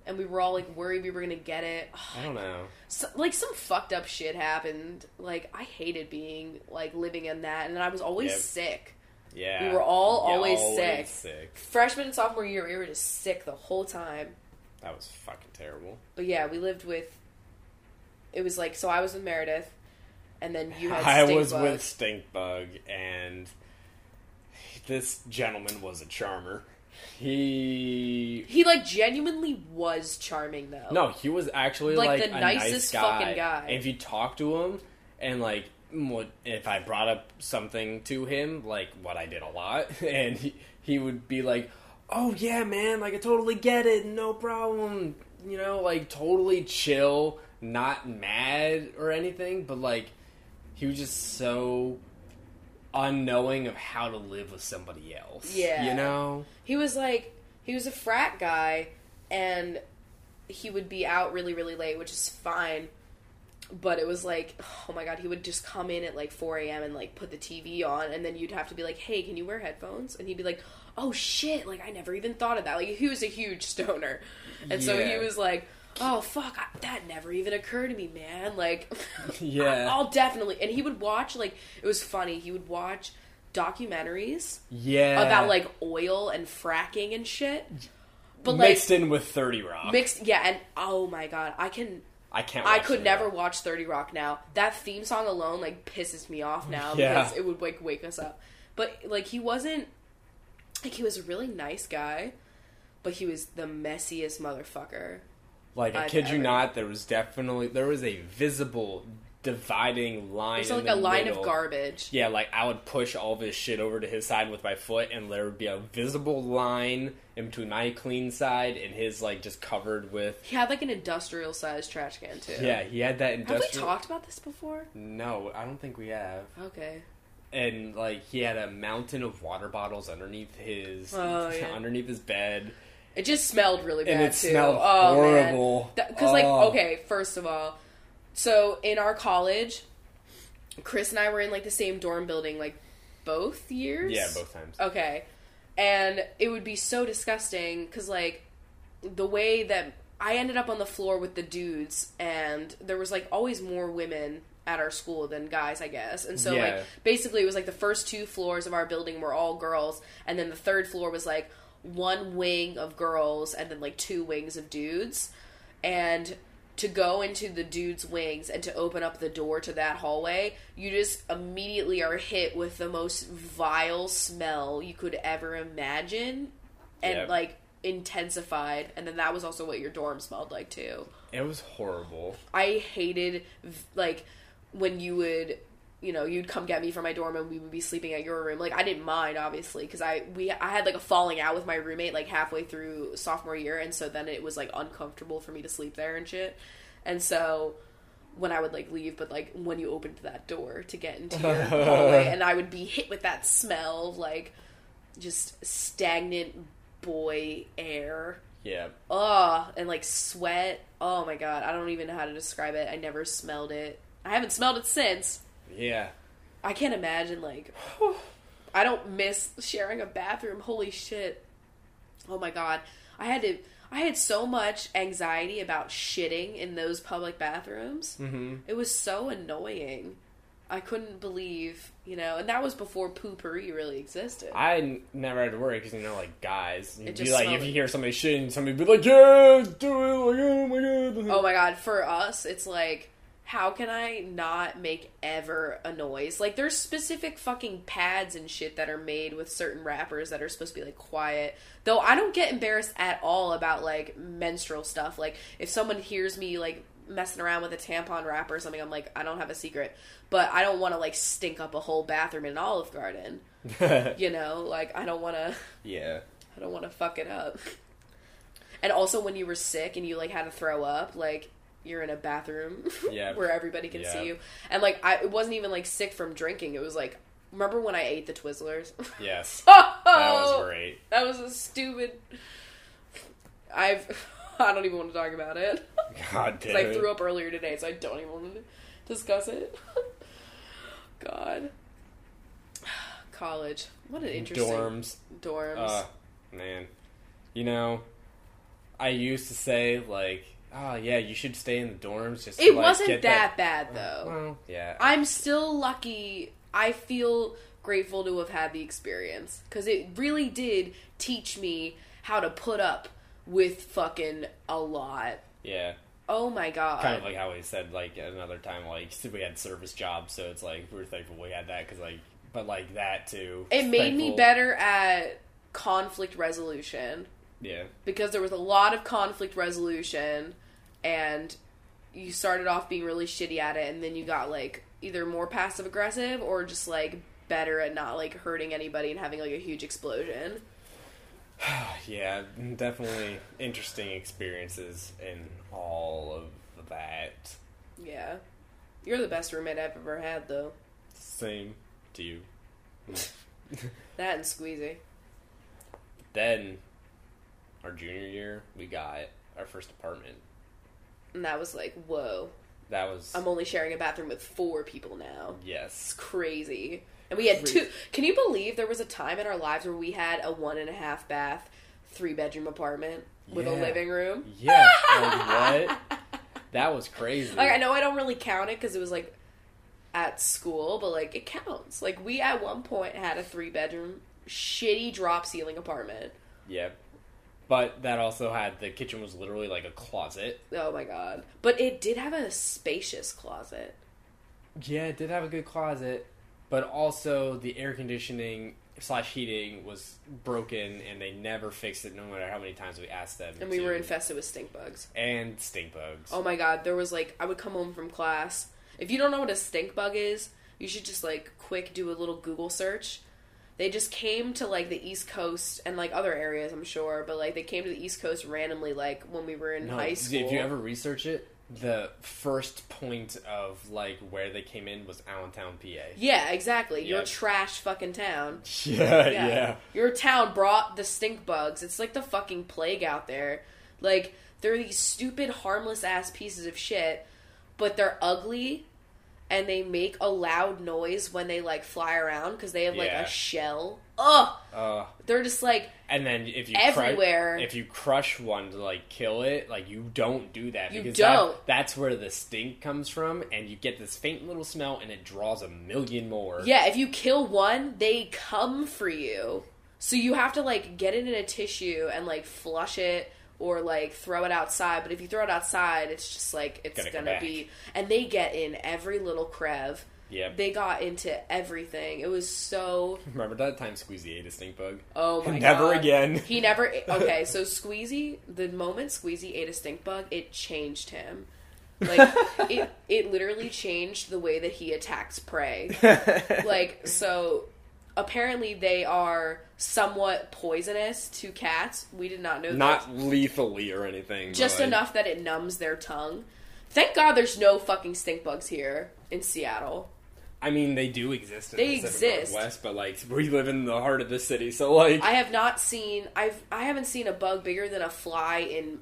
and we were all like worried we were gonna get it? I don't know. So, like some fucked up shit happened. Like I hated being like living in that, and I was always Yep. sick. Yeah. We were all always always sick. Freshman and sophomore year, we were just sick the whole time. That was fucking terrible. But yeah, we lived with. It was like so. I was with Meredith, and then you had. I was Bug. with Stinkbug, and this gentleman was a charmer. He. He like genuinely was charming though. No, he was actually Like, like, the nicest nice guy. fucking guy. And if you talk to him, and like, what if I brought up something to him, like what I did a lot, and he, he would be like, "Oh yeah, man, like I totally get it, no problem." You know, like totally chill, not mad or anything, but like he was just so unknowing of how to live with somebody else. Yeah. you know. He was like he was a frat guy, and he would be out really really late, which is fine. But it was like, oh my god, he would just come in at like 4 a.m. and like put the TV on, and then you'd have to be like, hey, can you wear headphones? And he'd be like, oh shit, like I never even thought of that. Like he was a huge stoner, and so he was like, oh fuck, I, that never even occurred to me, man. Like, Yeah. I'll definitely. And he would watch like it was funny. He would watch documentaries Yeah. about like oil and fracking and shit. But like mixed in with Thirty Rock. mixed, yeah, and oh my god, I can I can't. I could 30 never Rock. watch 30 Rock now. That theme song alone like pisses me off now Yeah. because it would like wake us up. But like he wasn't like he was a really nice guy, but he was the messiest motherfucker. Like I kid you not, there was definitely there was a visible dividing line. It's like the a line middle. of garbage. Yeah, like I would push all this shit over to his side with my foot, and there would be a visible line in between my clean side and his, like just covered with. He had like an industrial sized trash can too. Yeah, he had that industrial. Have we talked about this before? No, I don't think we have. Okay. And like he had a mountain of water bottles underneath his Oh, yeah. underneath his bed, It just smelled really bad and it too. smelled oh, horrible. Because like Oh. okay, first of all, so in our college, Chris and I were in like the same dorm building like both years. Yeah, both times. Okay, and it would be so disgusting because like the way that I ended up on the floor with the dudes, and there was like always more women at our school than guys, I guess. And so Yeah. like basically it was like the first two floors of our building were all girls, and then the third floor was like one wing of girls and then like two wings of dudes. And to go into the dude's wings and to open up the door to that hallway, you just immediately are hit with the most vile smell you could ever imagine and Yep. like intensified. And then that was also what your dorm smelled like too. It was horrible. I hated like when you would you know you'd come get me from my dorm and we would be sleeping at your room like i didn't mind obviously because i we i had like a falling out with my roommate like halfway through sophomore year and so then it was like uncomfortable for me to sleep there and shit and so when i would like leave but like when you opened that door to get into your hallway and i would be hit with that smell of like just stagnant boy air Yeah. Ugh, and like sweat. Oh my god, I don't even know how to describe it. I never smelled it. I haven't smelled it since. Yeah. I can't imagine like I don't miss sharing a bathroom. Holy shit. Oh my god. I had to I had so much anxiety about shitting in those public bathrooms. Mm-hmm. It was so annoying. I couldn't believe, you know, and that was before Poo-Pourri really existed. I never had to worry because you know, like guys, you'd be like, smelled if you hear somebody shitting, somebody be like, "Yeah, do it!" Like, oh my god. Oh my god, for us, it's like, how can I not make ever a noise? Like, there's specific fucking pads and shit that are made with certain wrappers that are supposed to be like quiet. Though I don't get embarrassed at all about like menstrual stuff. Like, if someone hears me like messing around with a tampon wrapper or something, I'm like, I don't have a secret. But I don't want to like stink up a whole bathroom in an Olive Garden. You know, like I don't want to. yeah. I don't want to fuck it up. And also, when you were sick and you like had to throw up, like you're in a bathroom Yeah. where everybody can Yeah. see you, and like I it wasn't even like sick from drinking. It was like remember when I ate the Twizzlers? Yes. oh, That was great. That was a stupid. I've I don't even want to talk about it God damn because I threw up earlier today, so I don't even want to discuss it. God, college. What an interesting Dorms. dorms. Uh, man. You know, I used to say like, oh yeah, you should stay in the dorms. Just to, it like, wasn't get that bad uh, though. Well, yeah. I'm still lucky. I feel grateful to have had the experience because it really did teach me how to put up with fucking a lot. yeah. Oh my god. Kind of like how we said like another time, like we had service jobs, so it's like we were thankful we had that because like, but like that too. it made me better at conflict resolution Yeah. because there was a lot of conflict resolution and you started off being really shitty at it and then you got like either more passive aggressive or just like better at not like hurting anybody and having like a huge explosion. Yeah, definitely interesting experiences in all of that. Yeah. You're the best roommate I've ever had, though. Same to you. That and Squeezy. Then, our junior year, we got our first apartment. And that was like, whoa. That was I'm only sharing a bathroom with four people now. It's yes. crazy. And we had two. Can you believe there was a time in our lives where we had a one and a half bath, three bedroom apartment with a living room? Yeah. like what? That was crazy. Like I know I don't really count it because it was like at school, but like it counts. Like we at one point had a three bedroom shitty drop ceiling apartment. Yeah. But that also had the kitchen was literally like a closet. Oh my god! But it did have a spacious closet. Yeah, it did have a good closet, but also the air conditioning slash heating was broken, and they never fixed it, no matter how many times we asked them. And we to. were infested with stink bugs. and stink bugs. Oh my god, there was like I would come home from class. If you don't know what a stink bug is, you should just like quick do a little Google search. They just came to like the East Coast and like other areas, I'm sure, but like they came to the East Coast randomly, like when we were in No, high school. If you ever research it, the first point of like where they came in was Allentown, PA. yeah, exactly. Your trash fucking town. Yeah, Yeah. yeah. Your town brought the stink bugs. It's like the fucking plague out there. Like, they're these stupid, harmless ass pieces of shit, but they're ugly and they make a loud noise when they like fly around because they have like Yeah. a shell. Ugh! Uh, They're just like, and then if you Everywhere. crush, if you crush one to like kill it, like you don't do that You because don't. That, that's where the stink comes from, and you get this faint little smell, and it draws a million more. yeah, if you kill one, they come for you. So you have to like get it in a tissue and like flush it or like throw it outside. But if you throw it outside, it's just like it's Gonna gonna be. And they get in every little crev. Yep. They got into everything. It was so. Remember that time Squeezy ate a stink bug? Oh my god. Never again. He never. Okay, so Squeezy, the moment Squeezy ate a stink bug, it changed him. Like it, it literally changed the way that he attacks prey. Like so, apparently they are somewhat poisonous to cats. We did not know that. Not this. lethally or anything. just like, enough that it numbs their tongue. Thank God there's no fucking stink bugs here in Seattle. I mean, they do exist in They the exist. Northwest, but like we live in the heart of the city, so like I have not seen I've I haven't seen a bug bigger than a fly in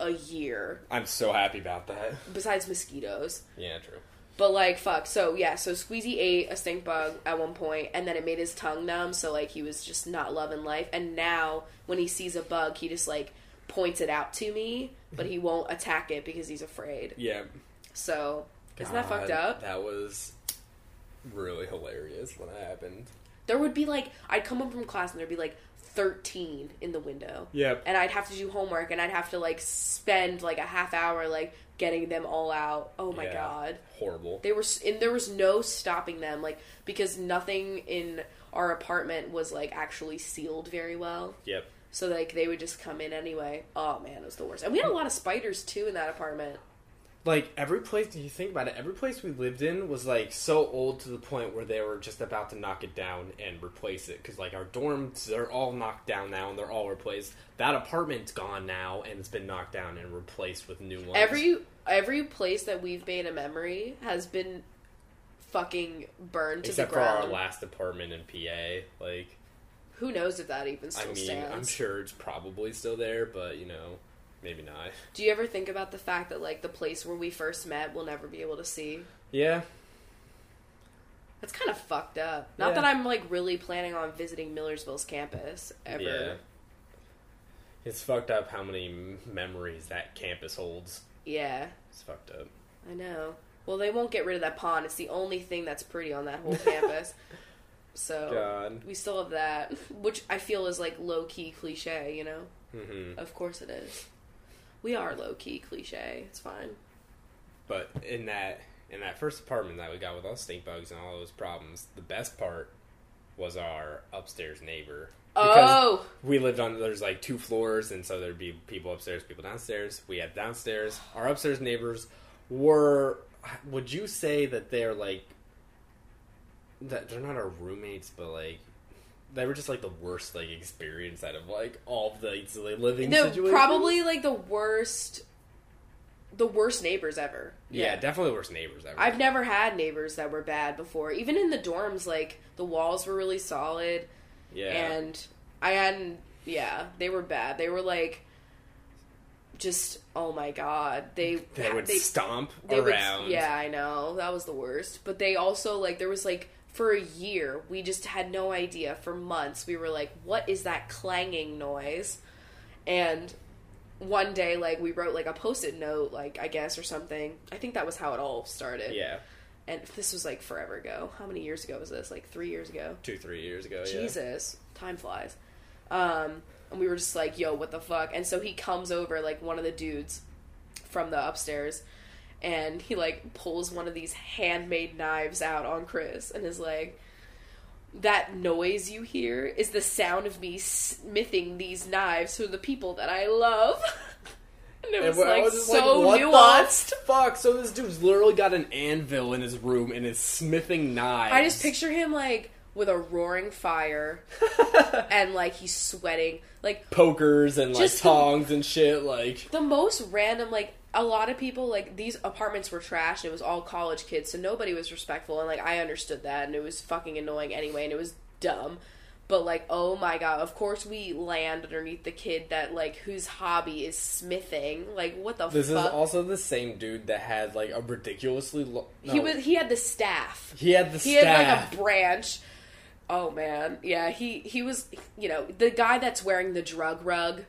a year I'm so happy about that. besides mosquitoes. Yeah, true. But like fuck. So yeah, so Squeezy ate a stink bug at one point and then it made his tongue numb so like he was just not loving life and now when he sees a bug he just like points it out to me but he won't attack it because he's afraid. Yeah. So isn't that fucked up? That was really hilarious when that happened. There would be like I'd come home from class and there'd be like 13 in the window. Yep. And I'd have to do homework and I'd have to like spend like a half hour like getting them all out. Oh my Yeah. god. Horrible. They were and there was no stopping them like because nothing in our apartment was like actually sealed very well. Yep. So like they would just come in anyway. Oh man, it was the worst. And we had a lot of spiders too in that apartment. Like every place, you think about it, every place we lived in was like so old to the point where they were just about to knock it down and replace it. Because like our dorms, they're all knocked down now and they're all replaced. That apartment's gone now and it's been knocked down and replaced with new ones. Every every place that we've made a memory has been fucking burned to except the for ground. our last apartment in PA, like Who knows if that even still I mean, stands? I'm sure it's probably still there, but you know, maybe not. Do you ever think about the fact that like the place where we first met we'll never be able to see? Yeah, That's kind of fucked up. Not Yeah. that I'm like really planning on visiting Millersville's campus ever. yeah. It's fucked up how many memories that campus holds. Yeah, It's fucked up. I know. Well, they won't get rid of that pond. It's the only thing that's pretty on that whole campus. So God. we still have that, which I feel is like low key cliche. You know, hmm of course it is. We are low key cliche. It's fine. But in that in that first apartment that we got with all stink bugs and all those problems, the best part was our upstairs neighbor. Oh, we lived on there's like two floors and so there'd be people upstairs people downstairs we had downstairs our upstairs neighbors were would you say that they're like that they're not our roommates but like they were just like the worst like experience out of like all the living no, situations probably like the worst, the worst neighbors ever. yeah, definitely worst neighbors ever I've never had neighbors that were bad before. Even in the dorms, like the walls were really solid, yeah and I hadn't. Yeah, they were bad. They were like just oh my god, they They would stomp they would- around. yeah, I know that was the worst. But they also like there was like for a year we just had no idea. For months we were like, what is that clanging noise? And one day like we wrote like a post-it note like I guess or something. I think that was how it all started. Yeah. And this was like forever ago. How many years ago was this? Like three years ago. Two, three years ago. Yeah. Jesus, time flies. Um, and we were just like, "Yo, what the fuck?" And so he comes over, like one of the dudes from the upstairs, and he like pulls one of these handmade knives out on Chris, and is like, "That noise you hear is the sound of me smithing these knives for the people that I love." and it was And like was so what the nuanced. fuck. So this dude's literally got an anvil in his room and is smithing knives. I just picture him like with a roaring fire, and like he's sweating, like pokers and like Just the- tongs and shit. Like the most random like a lot of people like these apartments were trash. And it was all college kids so nobody was respectful and like i understood that and it was fucking annoying anyway and it was dumb. But like oh my god of course we land underneath the kid that like whose hobby is smithing. Like what the this is also the same dude that had like a ridiculously. Lo- he was he had the staff. He had the he staff. had like a branch. Oh man. Yeah he he was you know the guy that's wearing the drug rug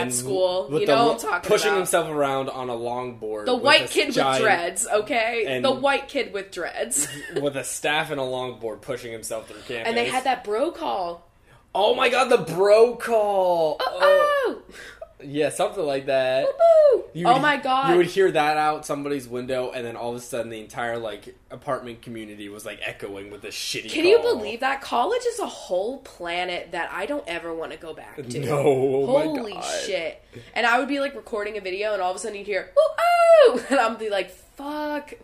at school you know what i'm talking pushing about himself around on a longboard. The white kid giant- with dreads, okay? the white kid with dreads. with a staff and a longboard, pushing himself through campus. and they had that bro call. Oh my god, the bro call. Oh, Oh, oh, yeah, something like that. oh my god. You would hear that out somebody's window, and then all of a sudden, the entire like apartment community was like echoing with this shitty. Can you believe that? College is a whole planet that I don't ever want to go back to. No, oh Holy shit. And I would be like recording a video, and all of a sudden you'd hear, ooh, oh! And I'm be like, fuck.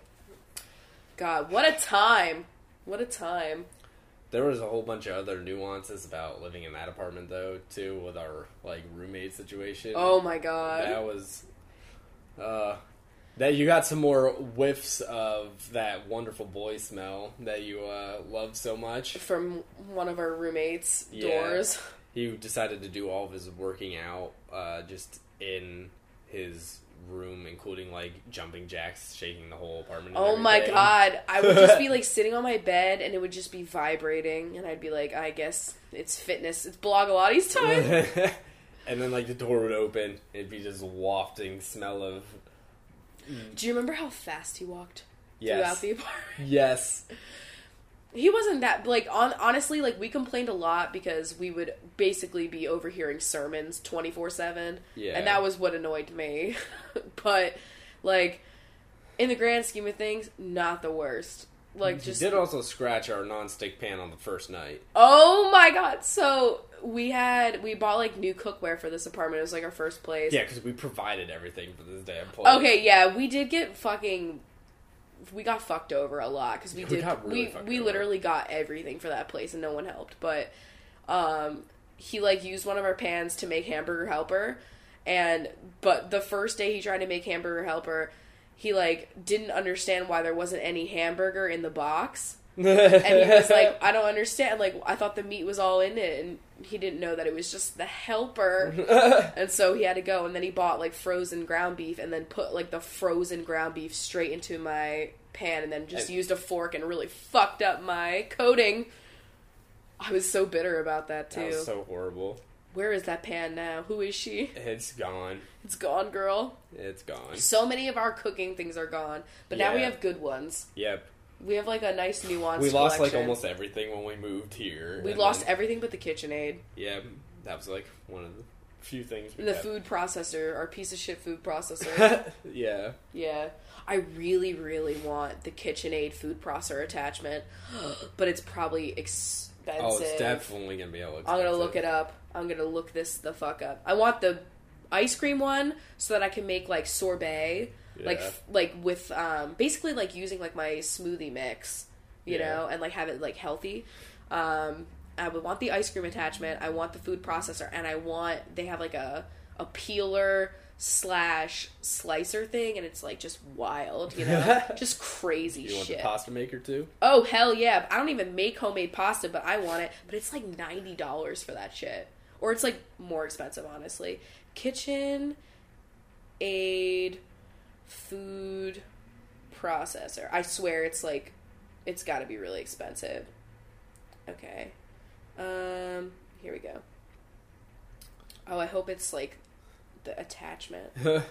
God, what a time. What a time. There was a whole bunch of other nuances about living in that apartment, though, too, with our like roommate situation. Oh my god. that was. Uh, that you got some more whiffs of that wonderful boy smell that you uh, love so much. From one of our roommates' Yeah. doors. He decided to do all of his working out uh, just in his room, including like jumping jacks, shaking the whole apartment. Oh my god. I would just be like sitting on my bed and it would just be vibrating and I'd be like, I guess it's fitness. It's Blogilates time. and then like the door would open, it'd be just wafting smell of Do you remember how fast he walked yes, throughout the apartment? yes. He wasn't that like on honestly like we complained a lot because we would basically be overhearing sermons 24/7 Yeah. and that was what annoyed me. but like in the grand scheme of things, not the worst. Like He just did also scratch our non-stick pan on the first night. Oh my god. So we had we bought like new cookware for this apartment. It was like our first place. Yeah, because we provided everything for this damn place. Okay, yeah, we did get fucking we got fucked over a lot because we We did really we we over. literally got everything for that place and no one helped. But um he like used one of our pans to make hamburger helper and but the first day he tried to make hamburger helper he like didn't understand why there wasn't any hamburger in the box and he was like, I don't understand. Like, I thought the meat was all in it, and he didn't know that it was just the helper. and so he had to go, and then he bought like frozen ground beef, and then put like the frozen ground beef straight into my pan, and then just used a fork and really fucked up my coating. I was so bitter about that too. that was so horrible. Where is that pan now? Who is she? It's gone. It's gone, girl. It's gone. So many of our cooking things are gone, but now we have good ones. Yep. We have like a nice nuance. We lost like almost everything when we moved here. We lost then- everything but the KitchenAid. Yeah, that was like one of the few things. We The kept. food processor, our piece of shit food processor. yeah. yeah. I really, really want the KitchenAid food processor attachment, but it's probably expensive. Oh, it's definitely gonna be a little. I'm gonna look it up. I'm gonna look this the fuck up. I want the ice cream one so that I can make like sorbet, like Yeah. f- like with um basically like using like my smoothie mix, you Yeah. know, and like have it like healthy. Um, I would want the ice cream attachment. I want the food processor, and I want they have like a a peeler slash slicer thing, and it's like just wild, you know, just crazy You want shit. the pasta maker too? Oh hell yeah! I don't even make homemade pasta, but I want it. But it's like ninety dollars for that shit, or it's like more expensive, honestly. Kitchen aid food processor. I swear it's like it's got to be really expensive. Okay. Um here we go. Oh, I hope it's like the attachment.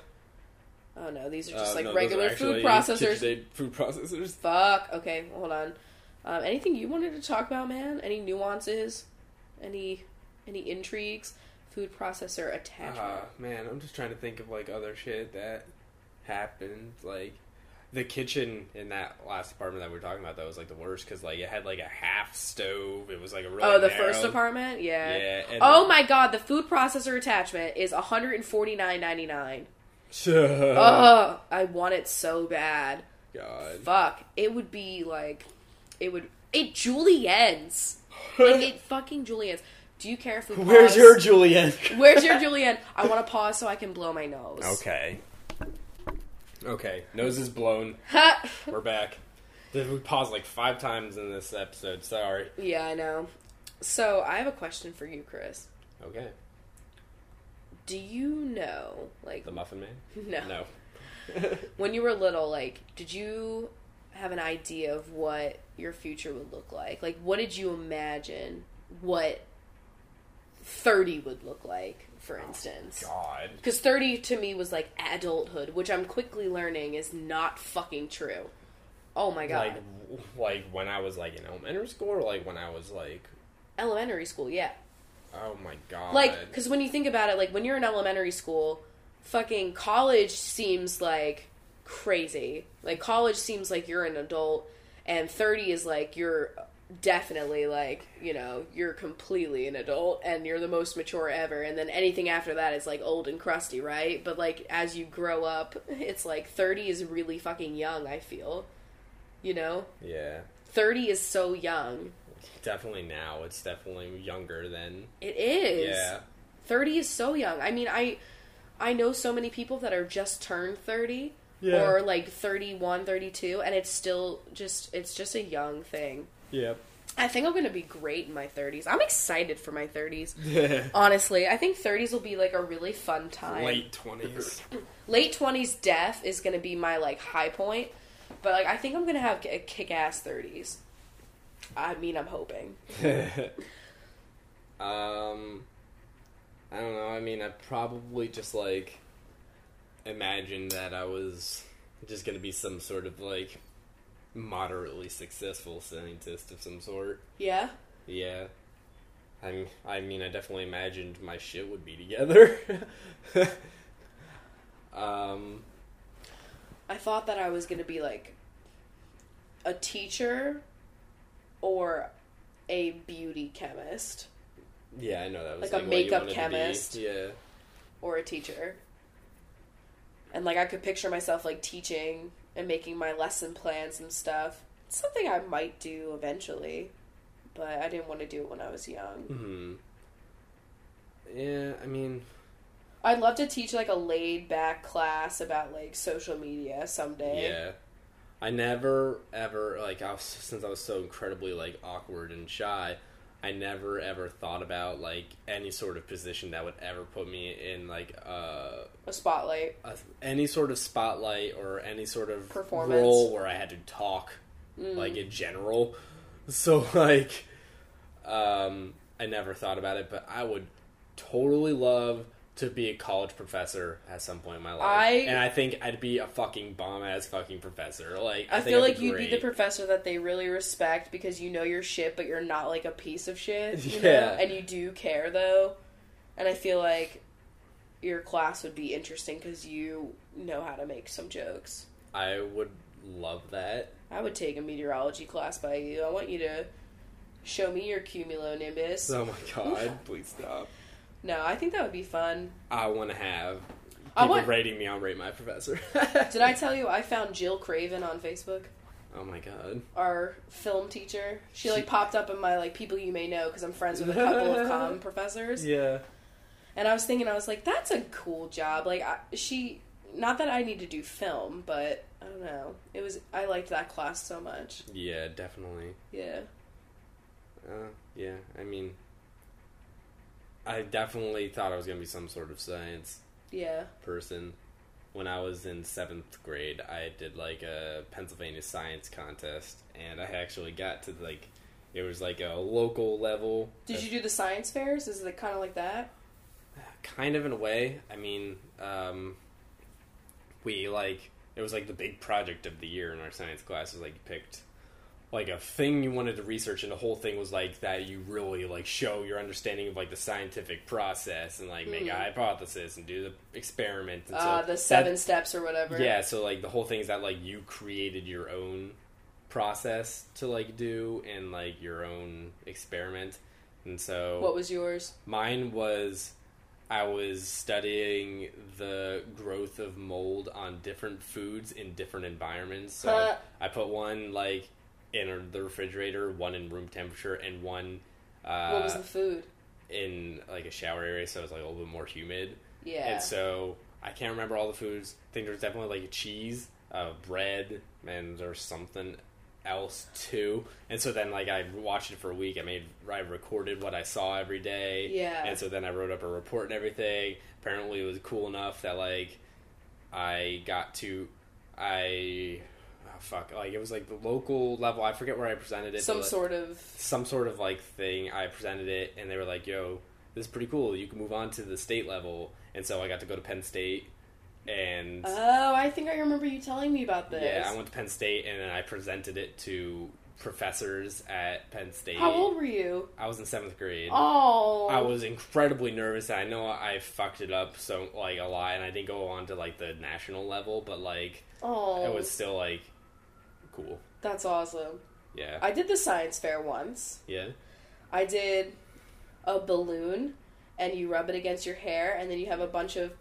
Oh no, these are just Uh, like no, those regular food actually processors. KitchenAid food processors. Fuck. Okay, hold on. Um, anything you wanted to talk about, man? Any nuances? Any any intrigues? Food processor attachment. Uh, man, I'm just trying to think of like other shit that happened. Like the kitchen in that last apartment that we were talking about, that was like the worst because like it had like a half stove. It was like a really oh, the narrow- first apartment. Yeah. Yeah. Oh my god, the food processor attachment is one hundred and forty nine ninety nine. oh Ugh, I want it so bad. God. Fuck, it would be like, it would it juliennes. like it fucking juliennes. Do you care if we? Where's your Julian? Where's your julienne? I want to pause so I can blow my nose. Okay. Okay. Nose is blown. We're back. We paused like five times in this episode. Sorry. yeah, I know. So I have a question for you, Chris. Okay. Do you know, like, The Muffin Man? no, No. when you were little, like, did you have an idea of what your future would look like? Like, what did you imagine what 30 would look like, for oh instance? God. Because 30 to me was like adulthood, which I'm quickly learning is not fucking true. Oh my god. Like, like when I was like in elementary school, or like when I was like, Elementary school, yeah. oh my god. Like, because when you think about it, like when you're in elementary school, fucking college seems like crazy. Like college seems like you're an adult, and 30 is like you're definitely like you know you're completely an adult and you're the most mature ever and then anything after that is like old and crusty right but like as you grow up it's like 30 is really fucking young i feel you know yeah, 30 is so young definitely now it's definitely younger than it is yeah. 30 is so young. I mean, I I know so many people that are just turned 30 Yeah. or like 31, 32 and it's still just it's just a young thing. Yep. I think I'm going to be great in my 30s. I'm excited for my 30s. Honestly, I think 30s will be like a really fun time. Late twenties. Late 20s death is going to be my like high point, but like I think I'm going to have a kick-ass 30s. I mean, I'm hoping. um, I don't know. I mean, I probably just like imagined that I was just gonna be some sort of like moderately successful scientist of some sort. Yeah. Yeah. I I mean, I definitely imagined my shit would be together. um, I thought that I was going to be like a teacher or a beauty chemist yeah, I know that was Like a like, you makeup chemist. Yeah. or a teacher. And like I could picture myself like teaching and making my lesson plans and stuff. It's something I might do eventually, but I didn't want to do it when I was young. Hmm. Yeah, I mean, I'd love to teach like a laid back class about like social media someday. Yeah. I never ever like I was since I was so incredibly like awkward and shy, I never ever thought about like any sort of position that would ever put me in like uh A spotlight. a, any sort of spotlight or any sort of Performance. role where I had to talk Mm. like in general. So like um I never thought about it, but I would totally love to be a college professor at some point in my life. I- and I think I'd be a fucking bomb ass fucking professor. Like I, I, feel like you'd be the professor that they really respect because you know your shit, but you're not like a piece of shit. You Yeah. know? And you do care though. And I feel like your class would be interesting because you know how to make some jokes. I would love that. I would take a meteorology class by you. I want you to show me your cumulonimbus. Oh my god, please stop. No, I think that would be fun. I want to have I people want- rating me on Rate My Professor. Did I tell you I found Jill Craven on Facebook? Oh my god. Our film teacher. She like popped up in my like people you may know because I'm friends with a couple of com professors. Yeah. And I was thinking, I was like, that's a cool job. Like, I, she, not that I need to do film, but I don't know. It was, I liked that class so much. Yeah, definitely. Yeah. Uh, yeah, I mean, I definitely thought I was gonna be some sort of science Yeah. person. when I was in seventh grade, I did like a Pennsylvania science contest, and I actually got to like it was like a local level. Did you do the science fairs? Is it kind of like that? Kind of in a way. I mean, um, we like it was like the big project of the year in our science classes. Like you picked like a thing you wanted to research, and the whole thing was like that you really like show your understanding of like the scientific process and like make a hypothesis and do the experiment. And. Uh, so the that- seven steps or whatever. yeah, so like the whole thing is that like you created your own process to like do and like your own experiment. And so What was yours? mine was I was studying the growth of mold on different foods in different environments. So Huh. I put one like in the refrigerator, one in room temperature, and one uh, what was the food? in like a shower area, so it was like a little bit more humid. Yeah. And so I can't remember all the foods. I think there's definitely like cheese, uh, bread, and there's something else too. And so then like I watched it for a week. I made I recorded what I saw every day. Yeah. And so then I wrote up a report and everything. Apparently it was cool enough that like I got to I fuck like it was like the local level. I forget where I presented it. Some like, sort of. some sort of like thing. I presented it, and they were like, "Yo, this is pretty cool. You can move on to the state level." And so I got to go to Penn State, and Oh, I think I remember you telling me about this. yeah, I went to Penn State, and then I presented it to professors at Penn State. How old were you? I was in seventh grade. Oh. I was incredibly nervous. I know I fucked it up so like a lot, and I didn't go on to like the national level, but like Oh. it was still like cool. That's awesome. Yeah, I did the science fair once. yeah. I did a balloon, and you rub it against your hair, and then you have a bunch of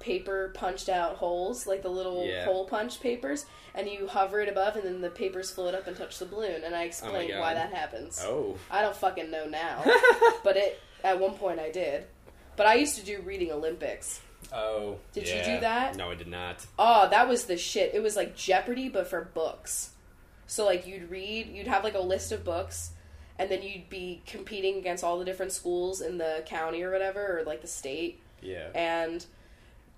paper punched out holes, like the little Yeah. hole punch papers, and you hover it above, and then the papers float up and touch the balloon. And I oh explained why that happens. Oh, I don't fucking know now, but it at one point I did. But I used to do reading Olympics. oh. Did you do that? No, I did not. Oh, that was the shit. It was like Jeopardy, but for books. So like you'd read, you'd have like a list of books, and then you'd be competing against all the different schools in the county or whatever, or like the state, Yeah. and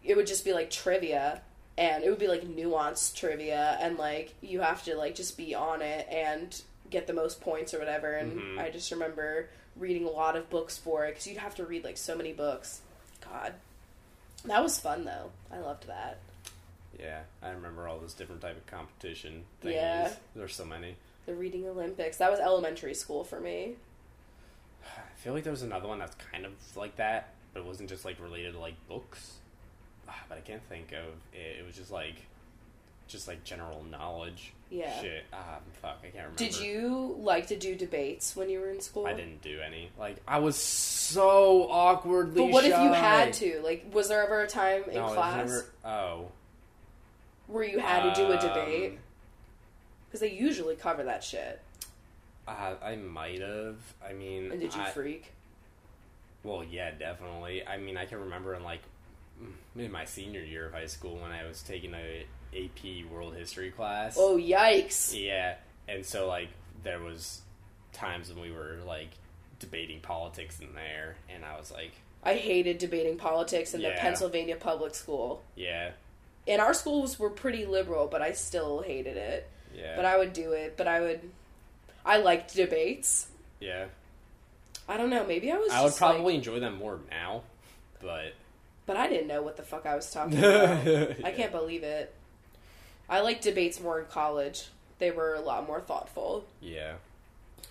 it would just be like trivia, and it would be like nuanced trivia, and like you have to like just be on it and get the most points or whatever. And Mhm. I just remember reading a lot of books for it because you'd have to read like so many books. God, that was fun though. I loved that. Yeah, I remember all those different type of competition things. Yeah. There's so many. The reading Olympics. That was elementary school for me. I feel like there was another one that's kind of like that, but it wasn't just like related to like books. Ah, But I can't think of it. It was just like, just like general knowledge. Yeah. Shit. Ah, fuck. I can't remember. Did you like to do debates when you were in school? I didn't do any. Like I was so awkwardly. But what if you had to? Like, was there ever a time in No, class never- oh. Where you had to do a Um, debate? Because they usually cover that shit. Uh, I might have. I mean, And did you I, freak? Well, yeah, definitely. I mean, I can remember in like in my senior year of high school when I was taking a AP World History class. Oh yikes! Yeah, and so like there was times when we were like debating politics in there, and I was like, I hated debating politics in the Pennsylvania public school. yeah, And our schools were pretty liberal, but I still hated it. yeah, But I would do it. But I would. I liked debates. yeah. I don't know. Maybe I was. I would just, like- probably enjoy them more now, but But I didn't know what the fuck I was talking about. I can't believe it. I liked debates more in college. They were a lot more thoughtful. Yeah,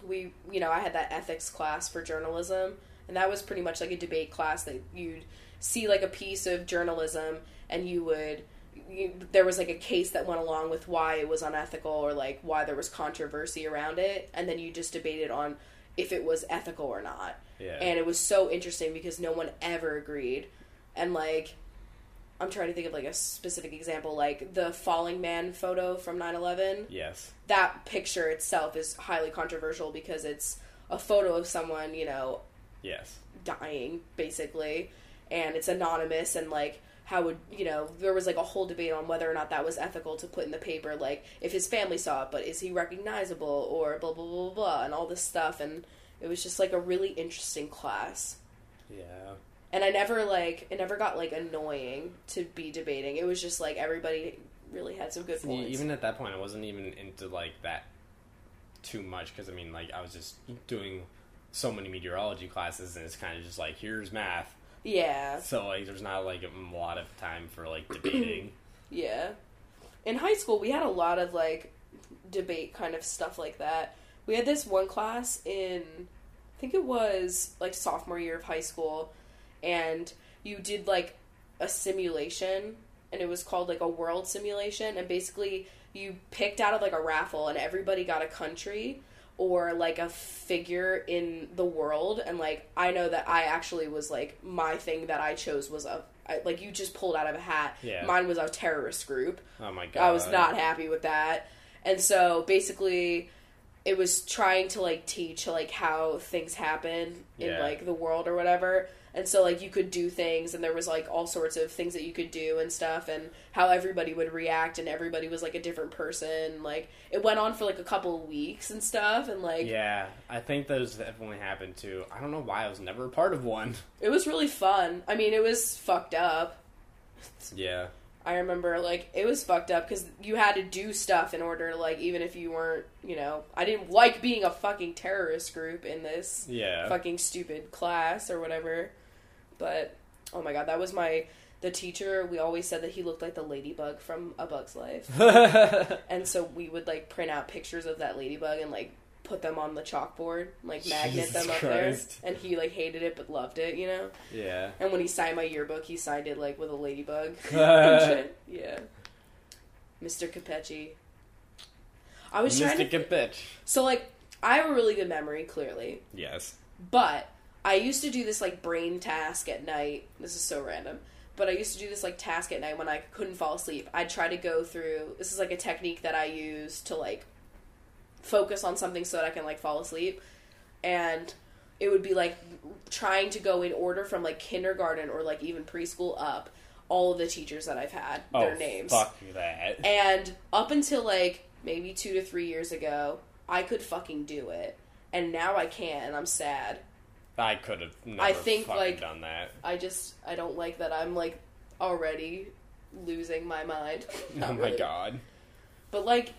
We, you know, I had that ethics class for journalism, and that was pretty much like a debate class that you'd see like a piece of journalism, and you would. You, there was like a case that went along with why it was unethical or like why there was controversy around it, and then you just debated on if it was ethical or not. Yeah, and it was so interesting because no one ever agreed. And like i'm trying to think of like a specific example like the falling man photo from 9-11 yes, that picture itself is highly controversial because it's a photo of someone you know yes, dying basically. And it's anonymous and like how would you know there was like a whole debate on whether or not that was ethical to put in the paper like if his family saw it but is he recognizable or blah blah blah blah, blah and all this stuff and it was just like a really interesting class yeah. and I never like it never got like annoying to be debating. It was just like everybody really had some good See, points. even at that point, I wasn't even into like that too much because I mean, like I was just doing so many meteorology classes, and it's kind of just like here's math. Yeah, So like, there's not like a lot of time for like debating. yeah. In high school, we had a lot of like debate kind of stuff like that. We had this one class in, I think it was like sophomore year of high school, and you did like a simulation, and it was called like a world simulation, and basically you picked out of like a raffle, and everybody got a country or like a figure in the world, and like I know that I actually was like my thing that I chose was a I, like you just pulled out of a hat. Yeah. Mine was a terrorist group. Oh my god, I was not happy with that. And so basically it was trying to like teach like how things happen in Yeah. like the world or whatever. And so like you could do things and there was like all sorts of things that you could do and stuff and how everybody would react and everybody was like a different person. Like it went on for like a couple of weeks and stuff and like Yeah, I think those definitely happened too. I don't know why I was never a part of one. it was really fun. I mean, it was fucked up. Yeah, I remember like it was fucked up because you had to do stuff in order to like even if you weren't you know I didn't like being a fucking terrorist group in this yeah. fucking stupid class or whatever, but oh my god that was my the teacher we always said that he looked like the ladybug from A Bug's Life and so we would like print out pictures of that ladybug and like put them on the chalkboard like magnet Jesus them up Christ. there and he like hated it but loved it you know yeah. and when he signed my yearbook, he signed it like with a ladybug. Yeah. Mr. Capechi. I was trying to. So, like, I have a really good memory, clearly. Yes. But I used to do this, like, brain task at night. This is so random. But I used to do this, like, task at night when I couldn't fall asleep. I'd try to go through. This is, like, a technique that I use to, like, focus on something so that I can, like, fall asleep. And it would be like trying to go in order from like kindergarten or like even preschool up all of the teachers that I've had oh, their oh, names. Fuck that. And up until like maybe 2 to 3 years ago, I could fucking do it. And now I can't and I'm sad. I could have never I think, fucking like- done that. I just I don't like that I'm like already losing my mind. Not oh my really. god. But like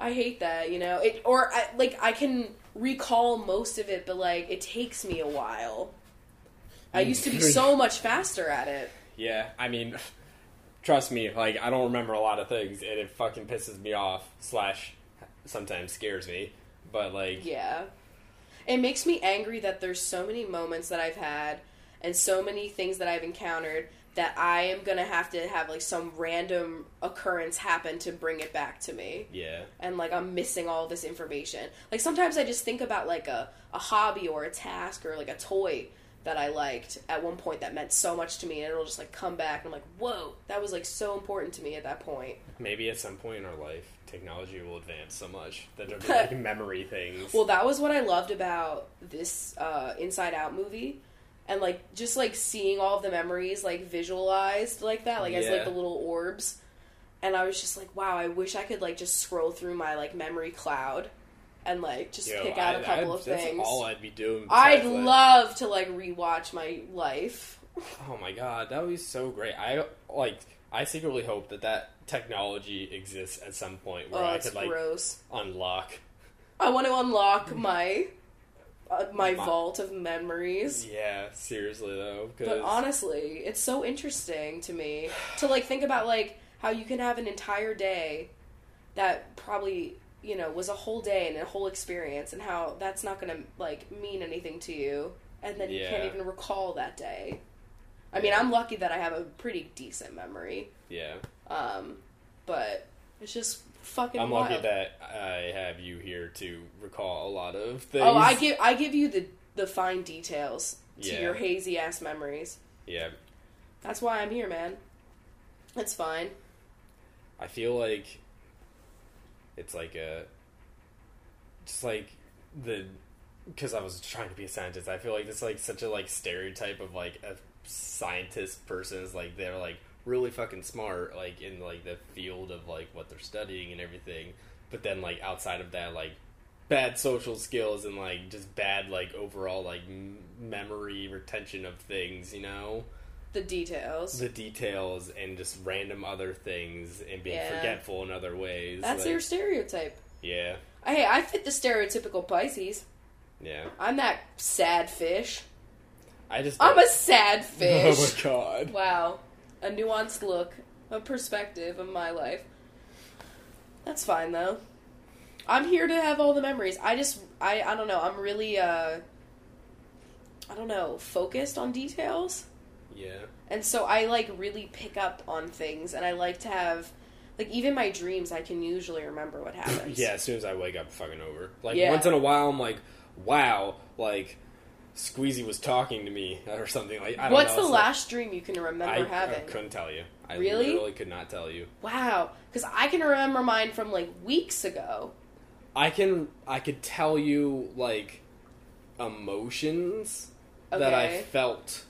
I hate that, you know. It or I like I can recall most of it, but like it takes me a while. I mm. used to be so much faster at it. Yeah, I mean, trust me, like I don't remember a lot of things, and it fucking pisses me off. Slash, sometimes scares me. But like, Yeah. It makes me angry that there's so many moments that I've had and so many things that I've encountered that I am going to have to have like some random occurrence happen to bring it back to me. yeah, and like I'm missing all this information. Like sometimes I just think about like a, a hobby or a task or like a toy that I liked at one point that meant so much to me and it'll just like come back and I'm like, whoa, that was like so important to me at that point. maybe at some point in our life, technology will advance so much that there'll be like memory things. Well, that was what I loved about this uh, Inside Out movie. And like just like seeing all of the memories like visualized like that, like as like the little orbs. And I was just like, wow, I wish I could like just scroll through my like memory cloud and like just Yo, pick out I- a couple I- of that's things. all I'd be doing. I'd like- love to like rewatch my life. Oh my god, that would be so great. I like. I secretly hope that that technology exists at some point where oh, I could like gross. unlock. I want to unlock my uh, my My- vault of memories. Yeah, seriously though, But honestly, it's so interesting to me to like think about like how you can have an entire day that probably you know was a whole day and a whole experience, and how that's not going to like mean anything to you, and then you can't even recall that day. I mean, Yeah. I'm lucky that I have a pretty decent memory, yeah, um, but it's just fucking. I'm wild. lucky that I have you here to recall a lot of things. Oh, I give I give you the the fine details to Yeah. your hazy ass memories. Yeah, That's why I'm here, man. That's fine. I feel like it's like a just like the because I was trying to be a scientist. I feel like it's like such a like stereotype of like a scientist person is like they're like really fucking smart like in like the field of like what they're studying and everything, but then like outside of that like bad social skills and like just bad like overall like m- memory retention of things, you know? The details. The details and just random other things and being Yeah. forgetful in other ways. That's like- your stereotype. Yeah. Hey, I fit the stereotypical Pisces. Yeah. I'm that sad fish. I just I'm a sad fish. Oh my god. wow. A nuanced look, a perspective of my life. That's fine though. I'm here to have all the memories. I just I I don't know. I'm really uh I don't know, focused on details. Yeah. And so I like really pick up on things and I like to have like even my dreams I can usually remember what happens. Yeah, as soon as I wake up, fucking over. Like Yeah. once in a while, I'm like, wow, like Squeezy was talking to me or something. Like, I don't What's know, the it's like- last dream you can remember I, I having? couldn't tell you. I Really? literally could not tell you. Wow, because I can remember mine from like weeks ago. I can I could tell you like emotions that I felt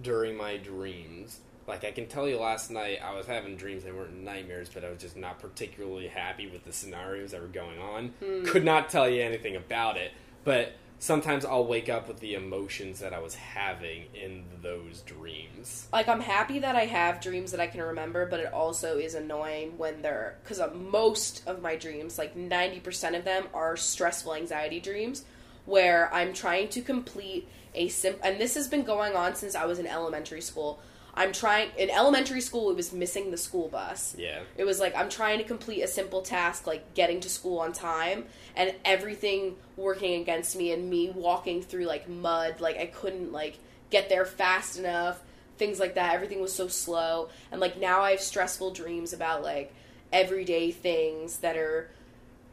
during my dreams. Like I can tell you last night I was having dreams they weren't nightmares, but I was just not particularly happy with the scenarios that were going on. Hmm. Could not tell you anything about it, but sometimes I'll wake up with the emotions that I was having in those dreams. Like I'm happy that I have dreams that I can remember, but it also is annoying when they're because uh, most of my dreams, like ninety percent of them, are stressful anxiety dreams, where I'm trying to complete a sim. And this has been going on since I was in elementary school. I'm trying in elementary school. It was missing the school bus. Yeah. It was like I'm trying to complete a simple task like getting to school on time and everything working against me and me walking through like mud like I couldn't like get there fast enough things like that everything was so slow and like now I have stressful dreams about like everyday things that are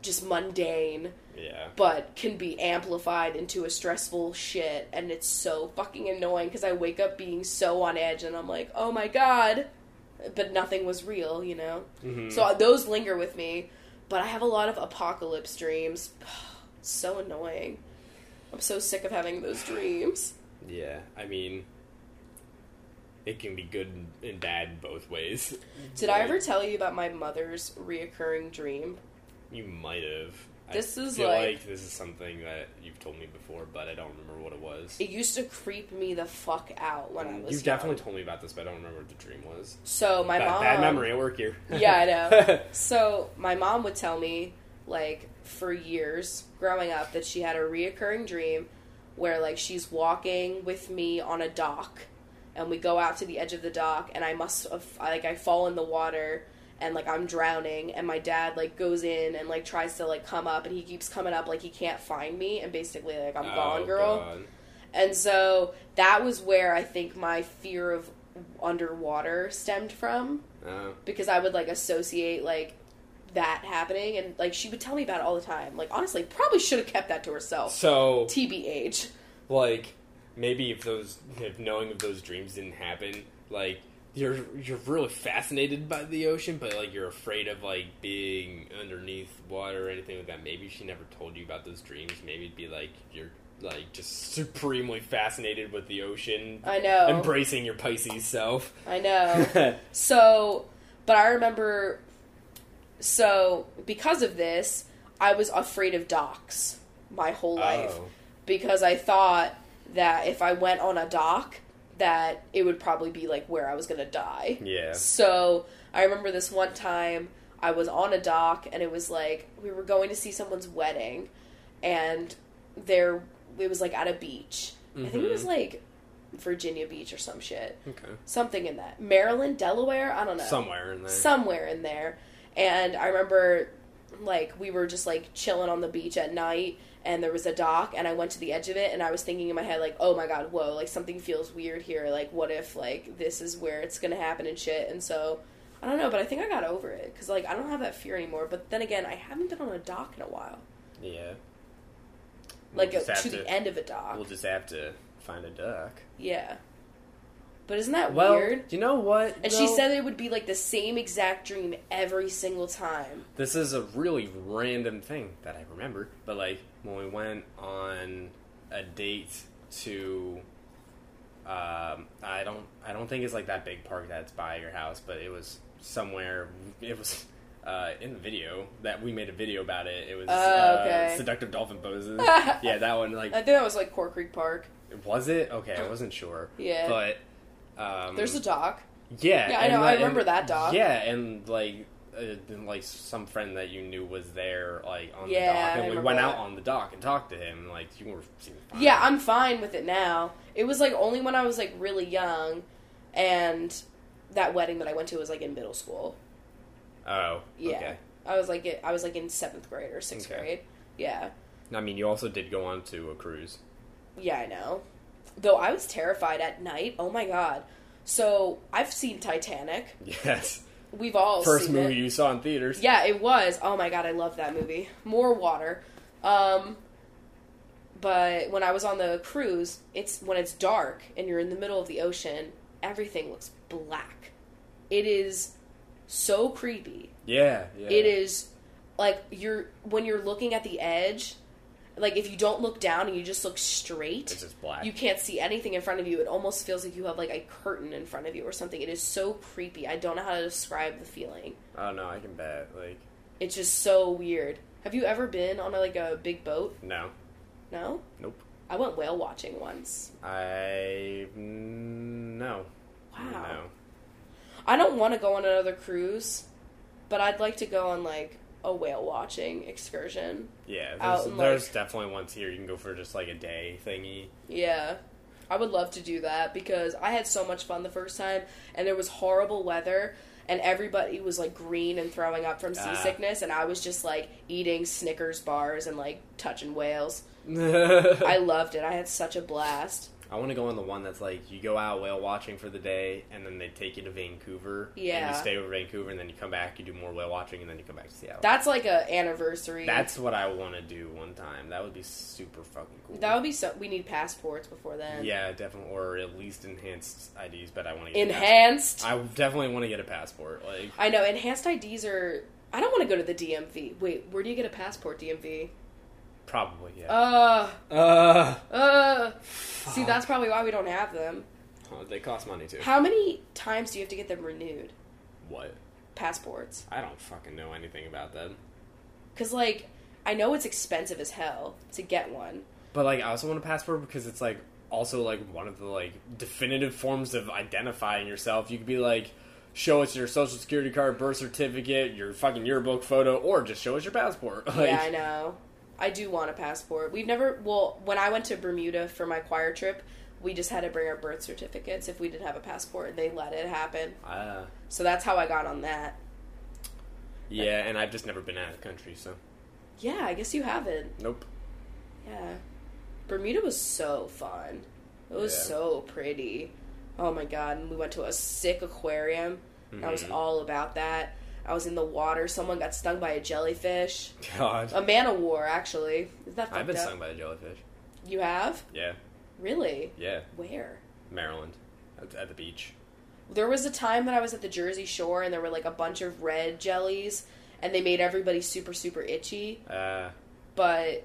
just mundane Yeah. but can be amplified into a stressful shit and it's so fucking annoying because i wake up being so on edge and i'm like oh my god but nothing was real you know Mhm. so uh, those linger with me but i have a lot of apocalypse dreams so annoying i'm so sick of having those dreams Yeah. I mean it can be good and bad both ways. did i ever tell you about my mother's reoccurring dream You might have. This I is like- like... this is something that you've told me before, but I don't remember what it was. it used to creep me the fuck out when i mm, was You've young. definitely told me about this, but I don't remember what the dream was. so my bad, mom bad memory at work here. Yeah, I know. So my mom would tell me, like, for years growing up, that she had a reoccurring dream where, like, she's walking with me on a dock, and we go out to the edge of the dock, and I must, have, like, I fall in the water, and like I'm drowning, and my dad like goes in and like tries to like come up, and he keeps coming up like he can't find me, and basically like I'm Oh, gone, girl. God. And so that was where I think my fear of underwater stemmed from Uh, because I would like associate like that happening and like she would tell me about it all the time. Like honestly, probably should have kept that to herself. so, TBH. like, maybe if those, if knowing of those dreams didn't happen, like, you're you're really fascinated by the ocean, but like you're afraid of like being underneath water or anything like that. Maybe she never told you about those dreams. Maybe it'd be like you're like just supremely fascinated with the ocean, I know. embracing your Pisces self. I know. So, but I remember so because of this, I was afraid of docks my whole life Oh. because I thought that if I went on a dock that it would probably be like where I was to die. Yeah. So I remember this one time I was on a dock and it was like we were going to see someone's wedding and there it was like at a beach. I think it was Mhm. like Virginia Beach or some shit. Okay. Something in that. Maryland, Delaware, I don't know. Somewhere in there. Somewhere in there. And I remember like we were just like chilling on the beach at night and there was a dock and I went to the edge of it and I was thinking in my head like, "Oh my god, whoa, like something feels weird here. Like what if like this is where it's going to happen and shit." And so I don't know, but I think I got over it cuz like I don't have that fear anymore. But then again, I haven't been on a dock in a while. Yeah. Like We'll uh, to have the end of a dock. We'll just have to find a duck. yeah. But isn't that Well, weird? do you know what? And she said it would be like the same exact dream every single time. this is a really random thing that I remember, but like when we went on a date to, um, I don't, I don't think it's like that big park that's by your house, but it was somewhere. It was. Uh, in the video that we made a video about it, it was Oh, uh, okay. seductive dolphin poses. yeah, that one. Like I think that was like Core Creek Park. Was it okay? I wasn't sure. Yeah. but um, There's a doc. yeah. Yeah, I know, I remember and- that doc. Yeah, and like. Uh, and, like some friend that you knew was there, like on Yeah, the dock, I and we went that. out on the dock and talked to him. Like you were, fine. Yeah, I'm fine with it now. It was like only when I was like really young, and that wedding that I went to was like in middle school. Oh, Yeah, okay. I was like I was like in seventh grade or sixth Okay. grade. Yeah, I mean, you also did go on to a cruise. yeah, I know. Though I was terrified at night. Oh my god. So I've seen Titanic. Yes, We've all first movie it. you saw in theaters. Yeah, it was. Oh my god, I love that movie. More water. Um but when I was on the cruise, it's when it's dark and you're in the middle of the ocean, everything looks black. It is so creepy. yeah, yeah. It is like you're when you're looking at the edge, like if you don't look down and you just look straight, It's just black. you can't see anything in front of you. It almost feels like you have like a curtain in front of you or something. It is so creepy. I don't know how to describe the feeling. Oh no, I can bet. Like, It's just so weird. Have you ever been on a, like a big boat? no, No. nope. I went whale watching once. I no. Wow. No. I don't want to go on another cruise, but I'd like to go on like a whale watching excursion. Yeah, there's, in, there's like- definitely ones here you can go for just like a day thingy. Yeah. I would love to do that because I had so much fun the first time and there was horrible weather and everybody was like green and throwing up from Ah. seasickness and I was just like eating Snickers bars and like touching whales. I loved it. I had such a blast. I want to go on the one that's like you go out whale watching for the day, and then they take you to Vancouver. Yeah. And you stay over Vancouver, and then you come back. You do more whale watching, and then you come back to Seattle. That's like a anniversary. That's what I want to do one time. That would be super fucking cool. that would be so. We need passports before then. yeah, definitely, or at least enhanced IDs. But I want to get Enhanced. I definitely want to get a passport. Like, I know enhanced IDs are. I don't want to go to the DMV. Wait, where do you get a passport? DMV. Probably yeah. Uh, Uh, uh. See, that's probably why we don't have them. oh, they cost money too. How many times do you have to get them renewed? What? Passports. I don't fucking know anything about that. Because like, I know it's expensive as hell to get one. But like, I also want a passport because it's like also like one of the like definitive forms of identifying yourself. You could be like, show us your social security card, birth certificate, your fucking yearbook photo, or just show us your passport. Like, yeah, I know. I do want a passport. We've never. Well, when I went to Bermuda for my choir trip, we just had to bring our birth certificates if we didn't have a passport, and they let it happen. uh, So that's how I got on that. yeah, and I've just never been out of the country, so Yeah, I guess you haven't. nope. Yeah. Bermuda was so fun. It was Yeah. so pretty. Oh my god. And we went to a sick aquarium. I was all about that. I was in the water. Someone got stung by a jellyfish. God, A man of war, actually. Is that I've been up? stung by a jellyfish. You have? Yeah, Really? yeah, Where? Maryland, at, at the beach. There was a time that I was at the Jersey Shore and there were like a bunch of red jellies and they made everybody super, super itchy, Uh, but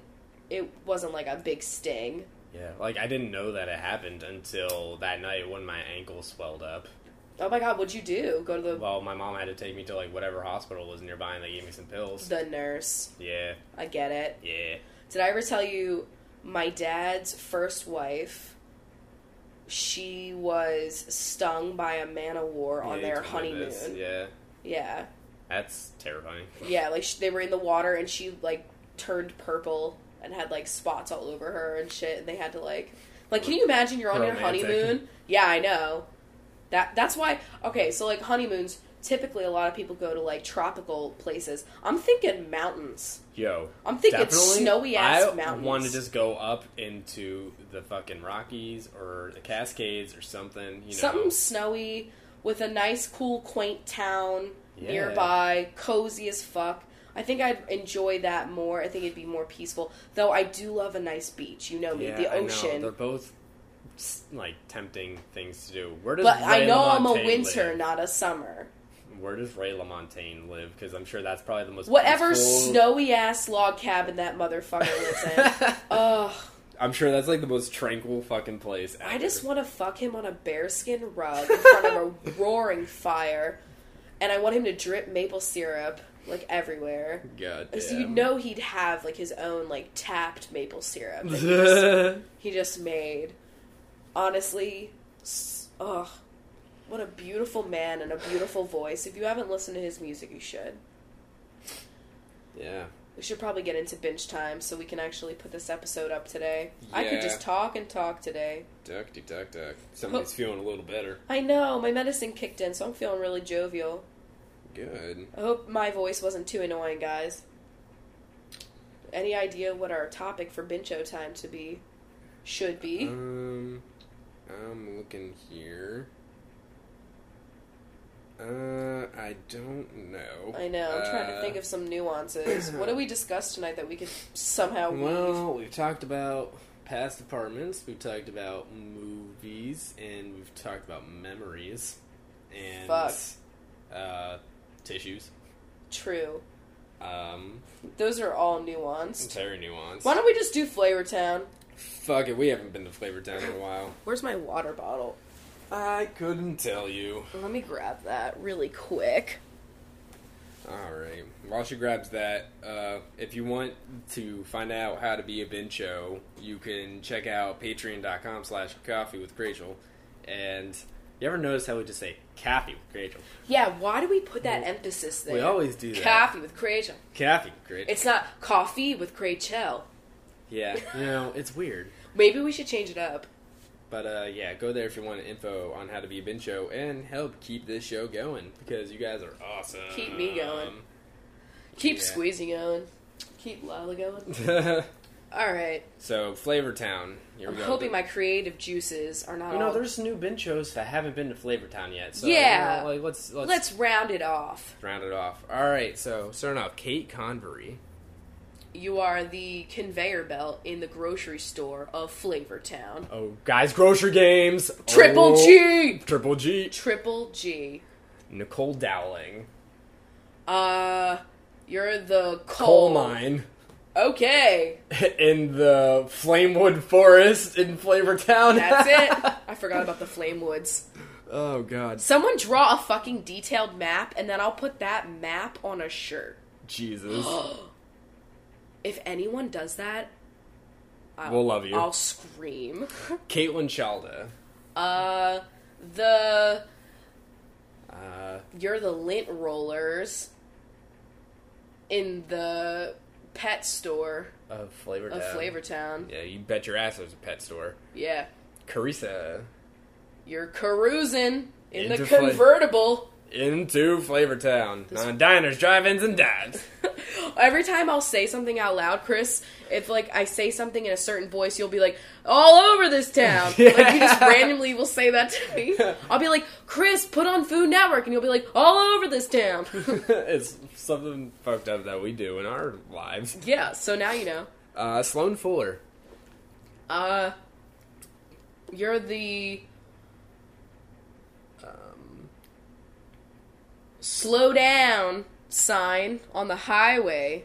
it wasn't like a big sting. yeah, like I didn't know that it happened until that night when my ankle swelled up. Oh my god, what'd you do? Go to the Well, my mom had to take me to like whatever hospital was nearby, and they gave me some pills. the nurse. Yeah, I get it. yeah. Did I ever tell you my dad's first wife? She was stung by a man of war on Yeah, you their told me honeymoon. this. Yeah, Yeah, that's terrifying. yeah. Like sh- they were in the water and she like turned purple and had like spots all over her and shit. And they had to like, like, can you imagine you're on your Romantic. honeymoon? Yeah, I know. That that's why. Okay, so like honeymoons. Typically, a lot of people go to like tropical places. I'm thinking mountains. Yo, I'm thinking definitely, snowy ass I mountains. want to just go up into the fucking Rockies or the Cascades or something. You know, Something snowy with a nice, cool, quaint town Yeah. nearby, cozy as fuck. I think I'd enjoy that more. I think it'd be more peaceful. Though I do love a nice beach. You know me, yeah, the I know. ocean. They're both like tempting things to do. Where does But I Ray know I'm a winter, live? not a summer. Where does Ray LaMontagne live? Because I'm sure that's probably the most Whatever peaceful- snowy ass log cabin that motherfucker lives in. Ugh. I'm sure that's like the most tranquil fucking place. Ever. I just want to fuck him on a bearskin rug in front of a roaring fire. And I want him to drip maple syrup like everywhere. God So you know he'd have like his own like tapped maple syrup that he just, he just made. Honestly, ugh, what a beautiful man and a beautiful voice. If you haven't listened to his music, you should. Yeah. We should probably get into binge time so we can actually put this episode up today. I could just talk and talk today. Duck, duck, duck, duck. Somebody's feeling a little better. I know, my medicine kicked in, so I'm feeling really jovial. Good. I hope my voice wasn't too annoying, guys. Any idea what our topic for Bincho time to be? Should be. Um, I'm looking here. Uh, I don't know. I know. I'm trying to Uh, think of some nuances. what did we discuss tonight that we could somehow weave? Well, we've talked about past apartments. We've talked about movies, and we've talked about memories, and Fuck. uh, tissues. True. Um, Those are all nuanced. very nuanced. Why don't we just do Flavor Town? Fuck it, we haven't been to Flavor Town in a while. Where's my water bottle? I couldn't tell you. Let me grab that really quick. All right. While she grabs that, uh, if you want to find out how to be a Bincho, you can check out patreon.com slash coffee with Rachel. And you ever notice how we just say coffee with Rachel? Yeah, why do we put that emphasis there? We always do that. Coffee with Rachel. Coffee with Rachel. It's not coffee with Rachel. Yeah, you know, it's weird. Maybe we should change it up. But uh, yeah, go there if you want info on how to be a Bincho and help keep this show going because you guys are awesome. Keep me going. Keep Yeah. squeezing going. Keep Lala going. All right. so, Flavor Town. Here I'm we go. hoping my creative juices are not You know, all. there's new Binchos that haven't been to Flavor Town yet. So, Yeah. you know, like, let's, let's Let's round it off. round it off. All right, so starting off, Kate Convery. You are the conveyor belt in the grocery store of Flavor Town. Oh, guys, grocery games. Triple Oh, G! Triple G. Triple G. Nicole Dowling. Uh, you're the Coal coal. mine Okay, in the Flamewood Forest in Flavor Town. that's it. I forgot about the Flame Woods. oh God, Someone draw a fucking detailed map, and then I'll put that map on a shirt. Jesus. If anyone does that, I'll, We'll love you. I'll scream. Caitlin Chalda. Uh, the Uh, you're the lint rollers in the pet store of Flavor of Town. Flavor Town. Yeah, you bet your ass there's a pet store. Yeah, Carissa you're carousing in the Into fla- convertible. Into Flavor Town. On diners, drive-ins, and dives. Every time I'll say something out loud, Chris, if like I say something in a certain voice, you'll be like, "All over this town." Like you just randomly will say that to me. I'll be like, "Chris, put on Food Network," and you'll be like, "All over this town." it's something fucked up that we do in our lives. yeah, so now you know. Uh, Sloan Fuller. Uh, you're the slow down sign on the highway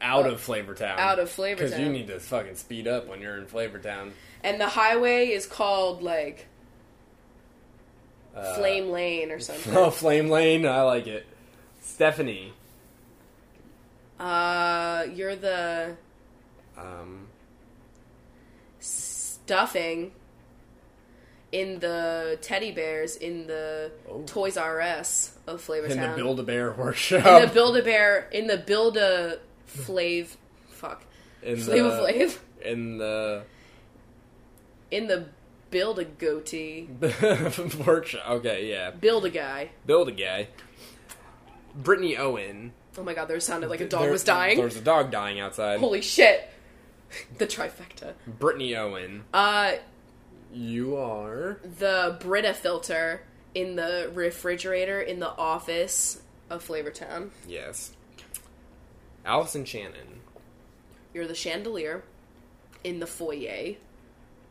out of Flavor Town. out of Flavor Because you need to fucking speed up when you're in Flavor Town. and the highway is called like Uh, Flame Lane or something. Oh, Flame Lane. I like it. Stephanie. Uh, you're the Um, stuffing in the teddy bears in the Oh. Toys R Us of Flavor in the Build a Bear workshop. in the Build a Bear in the Build a Flav fuck in Flavor the, Flav in the in the Build a Goatee workshop. Okay, yeah. Build a Guy. Build a guy. Brittany Owen. Oh my god, there sounded like a dog There- was dying. There's a dog dying outside. Holy shit. The trifecta. Brittany Owen. Uh, You are. the Brita filter in the refrigerator in the office of Flavor Town. Yes. Allison Shannon. You're the chandelier in the foyer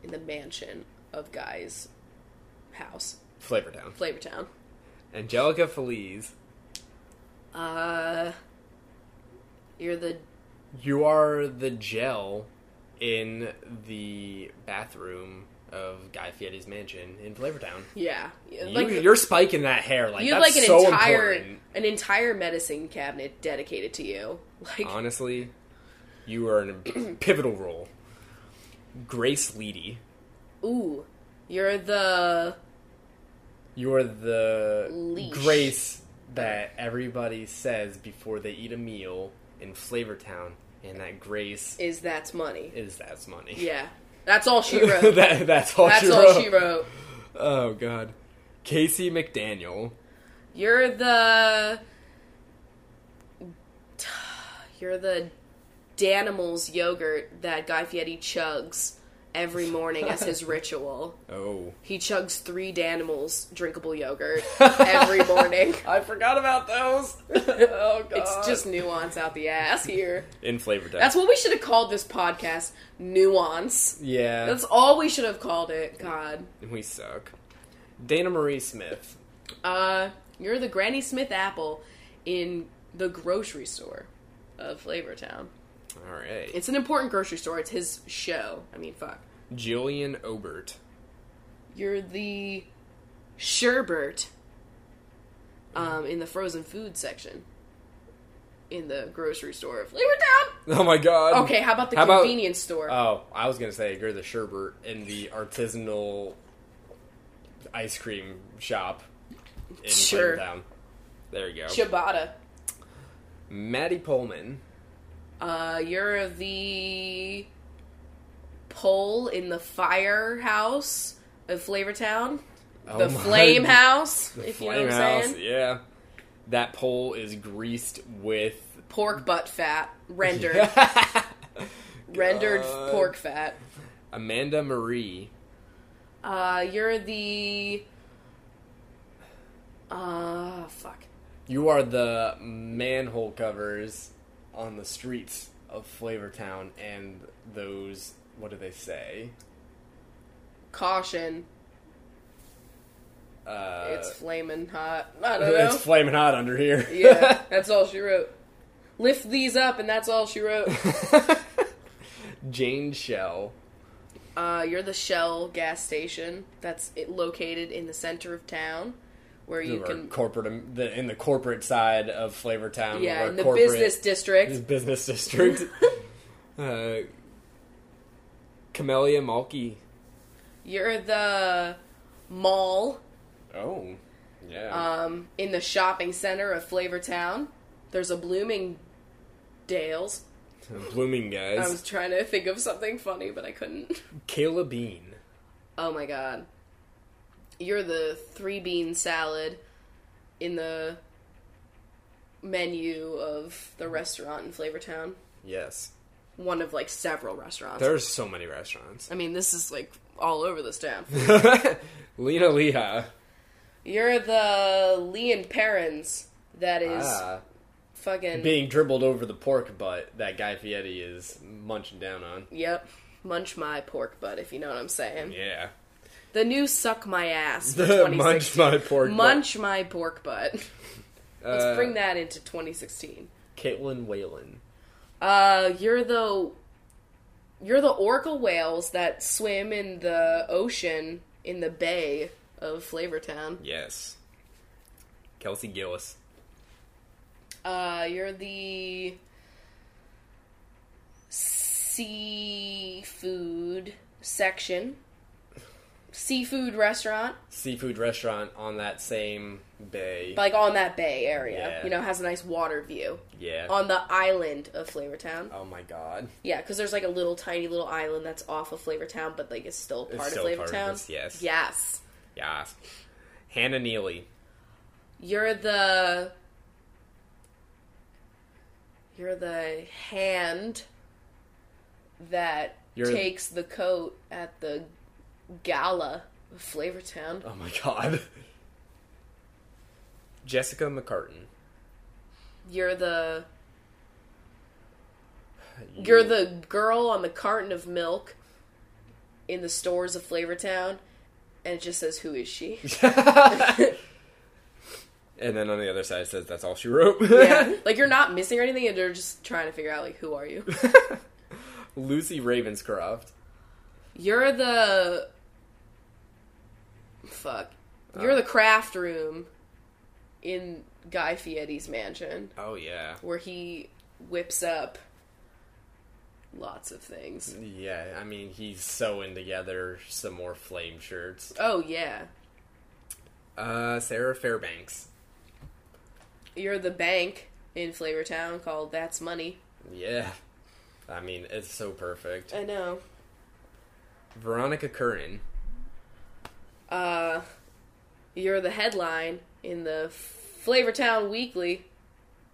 in the mansion of Guy's house, Flavor Town. Flavor Town. Angelica Feliz. Uh, you're the You are the gel in the bathroom of Guy Fieri's mansion in Flavor Town. yeah, You, like you're spiking that hair like you have that's like an so entire important. an entire medicine cabinet dedicated to you. Like Honestly, you are in a pivotal role. Grace Leedy. ooh, You're the You're the Leash. grace that everybody says before they eat a meal in Flavortown, and that grace is that's money. is that's money. Yeah, that's all she wrote. that, that's all that's she all wrote. she wrote. Oh god. Casey McDaniel. You're the you're the Danimals yogurt that Guy Fieri chugs every morning as his ritual. Oh. He chugs three Danimals drinkable yogurt every morning. I forgot about those. oh god. It's just nuance out the ass here. in Flavortown. That's what we should have called this podcast. Nuance. yeah. That's all we should have called it. God. we suck. Dana Marie Smith. Uh, you're the Granny Smith apple in the grocery store of Flavortown. All right. It's an important grocery store. It's his show. I mean, fuck. Julian Obert. You're the sherbert um, in the frozen food section in the grocery store of Flavortown. Oh my god. Okay, how about the How about- convenience store? Oh, I was gonna say you're the sherbet in the artisanal ice cream shop in Sure. Flavortown. There you go. Ciabatta. Maddie Pullman. Uh, you're the pole in the firehouse of Flavortown. Oh The flame house, The if you know flame what I'm house. saying. Yeah. That pole is greased with Pork butt fat rendered rendered God. pork fat. Amanda Marie. Uh, you're the uh fuck. You are the manhole covers on the streets of Flavortown and those what do they say? Caution, Uh it's flaming hot. I don't know. it's flaming hot under here. yeah, that's all she wrote. Lift these up, and that's all she wrote. Jane Shell. Uh, you're the Shell gas station that's located in the center of town, where you can corporate the, in the corporate side of Flavortown. yeah in the business district. business district. uh, Camellia Malky. You're the mall Oh, yeah. um, in the shopping center of Flavortown. There's a Blooming Dales. Blooming guys. I was trying to think of something funny, but I couldn't. Kayla Bean. Oh my god. You're the three bean salad in the menu of the restaurant in Flavortown. Yes. One of like several restaurants. There's so many restaurants. I mean, this is like all over this town. Lena Leha. You're the Lea & Perrins that is Ah, fucking. being dribbled over the pork butt that Guy Fieri is munching down on. Yep. Munch my pork butt, if you know what I'm saying. Yeah. The new suck my ass. For The munch my pork Munch my pork butt. butt. Let's Uh, bring that into 2016. Caitlin Whalen. Uh, you're the you're the orca whales that swim in the ocean in the bay of Flavortown. Yes. Kelsey Gillis. Uh, you're the seafood section. Seafood restaurant, Seafood restaurant on that same bay. like on that bay area. Yeah. You know, has a nice water view. yeah. On the island of Flavortown. oh my god. Yeah, because there's like a little tiny little island that's off of Flavortown, but like it's still It's part still of part of Flavortown. this, yes. Yes. Yeah. Hannah Neely. You're the You're the hand that You're- takes the coat at the gala of Flavortown. Oh my god. Jessica McCartan. You're the You're the girl on the carton of milk in the stores of Flavortown and it just says who is she? And then on the other side it says that's all she wrote. yeah. Like you're not missing or anything and they're just trying to figure out like who are you? Lucy Ravenscroft. You're the fuck. You're Uh. the craft room in Guy Fieri's mansion Oh yeah. where he whips up lots of things. Yeah, I mean, he's sewing together some more flame shirts. Oh yeah, Uh, Sarah Fairbanks. you're the bank in Flavortown called That's Money. Yeah. I mean, it's so perfect. I know. Veronica Curran. Uh, you're the headline in the Flavortown Weekly,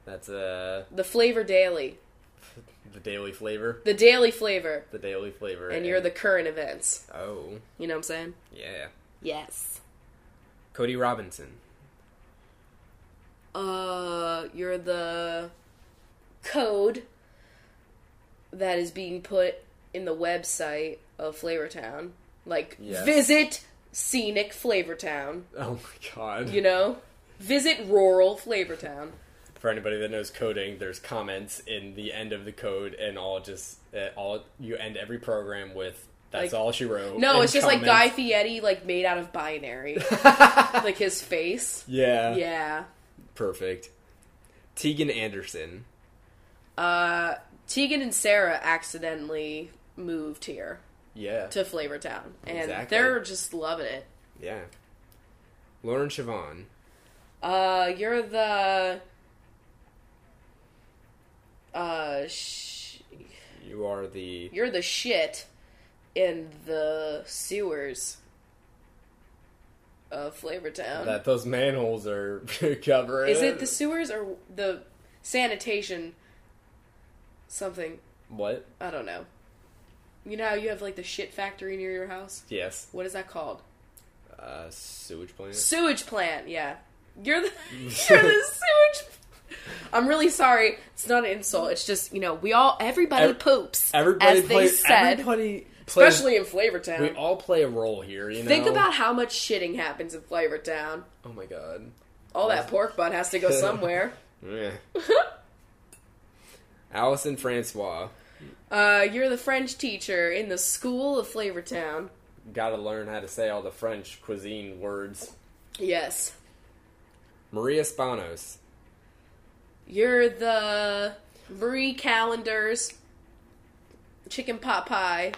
That's uh the Flavor Daily, the daily flavor. the Daily Flavor, The daily flavor. and you're the current events. Oh, You know what I'm saying? yeah. Yes. Cody Robinson. Uh, you're the code that is being put in the website of Flavortown. Like, Yes. visit scenic Flavortown. Oh my god. You know? Visit rural Flavortown. For anybody that knows coding, there's comments in the end of the code, and all just uh, all you end every program with. That's Like- all she wrote. No, it's just like Guy comments. Fieri, like made out of binary. like his face. Yeah. Yeah. Perfect. Tegan Anderson. Uh, Tegan and Sara accidentally moved here Yeah. to Flavor Town, and Exactly. they're just loving it. Yeah. Lauren Siobhan. Uh, you're the. Uh, sh- You are the. you're the shit in the sewers of Flavortown. That those manholes are covering. Is it the sewers or the sanitation? Something What? I don't know. You know how you have like the shit factory near your house? Yes. What is that called? Uh, sewage plant. Sewage plant. Yeah, you're the you're the sewage. I'm really sorry. It's not an insult. It's just you know we all everybody Ev- poops Everybody as they said, Everybody plays. especially in Flavortown. we all play a role here. You know. Think about how much shitting happens in Flavortown. Oh my god. All that pork butt has to go somewhere. Yeah. Allison Francois. Uh, you're the French teacher in the school of Flavortown. Got to learn how to say all the French cuisine words. Yes. Maria Spanos. You're the Marie Callender's chicken pot pie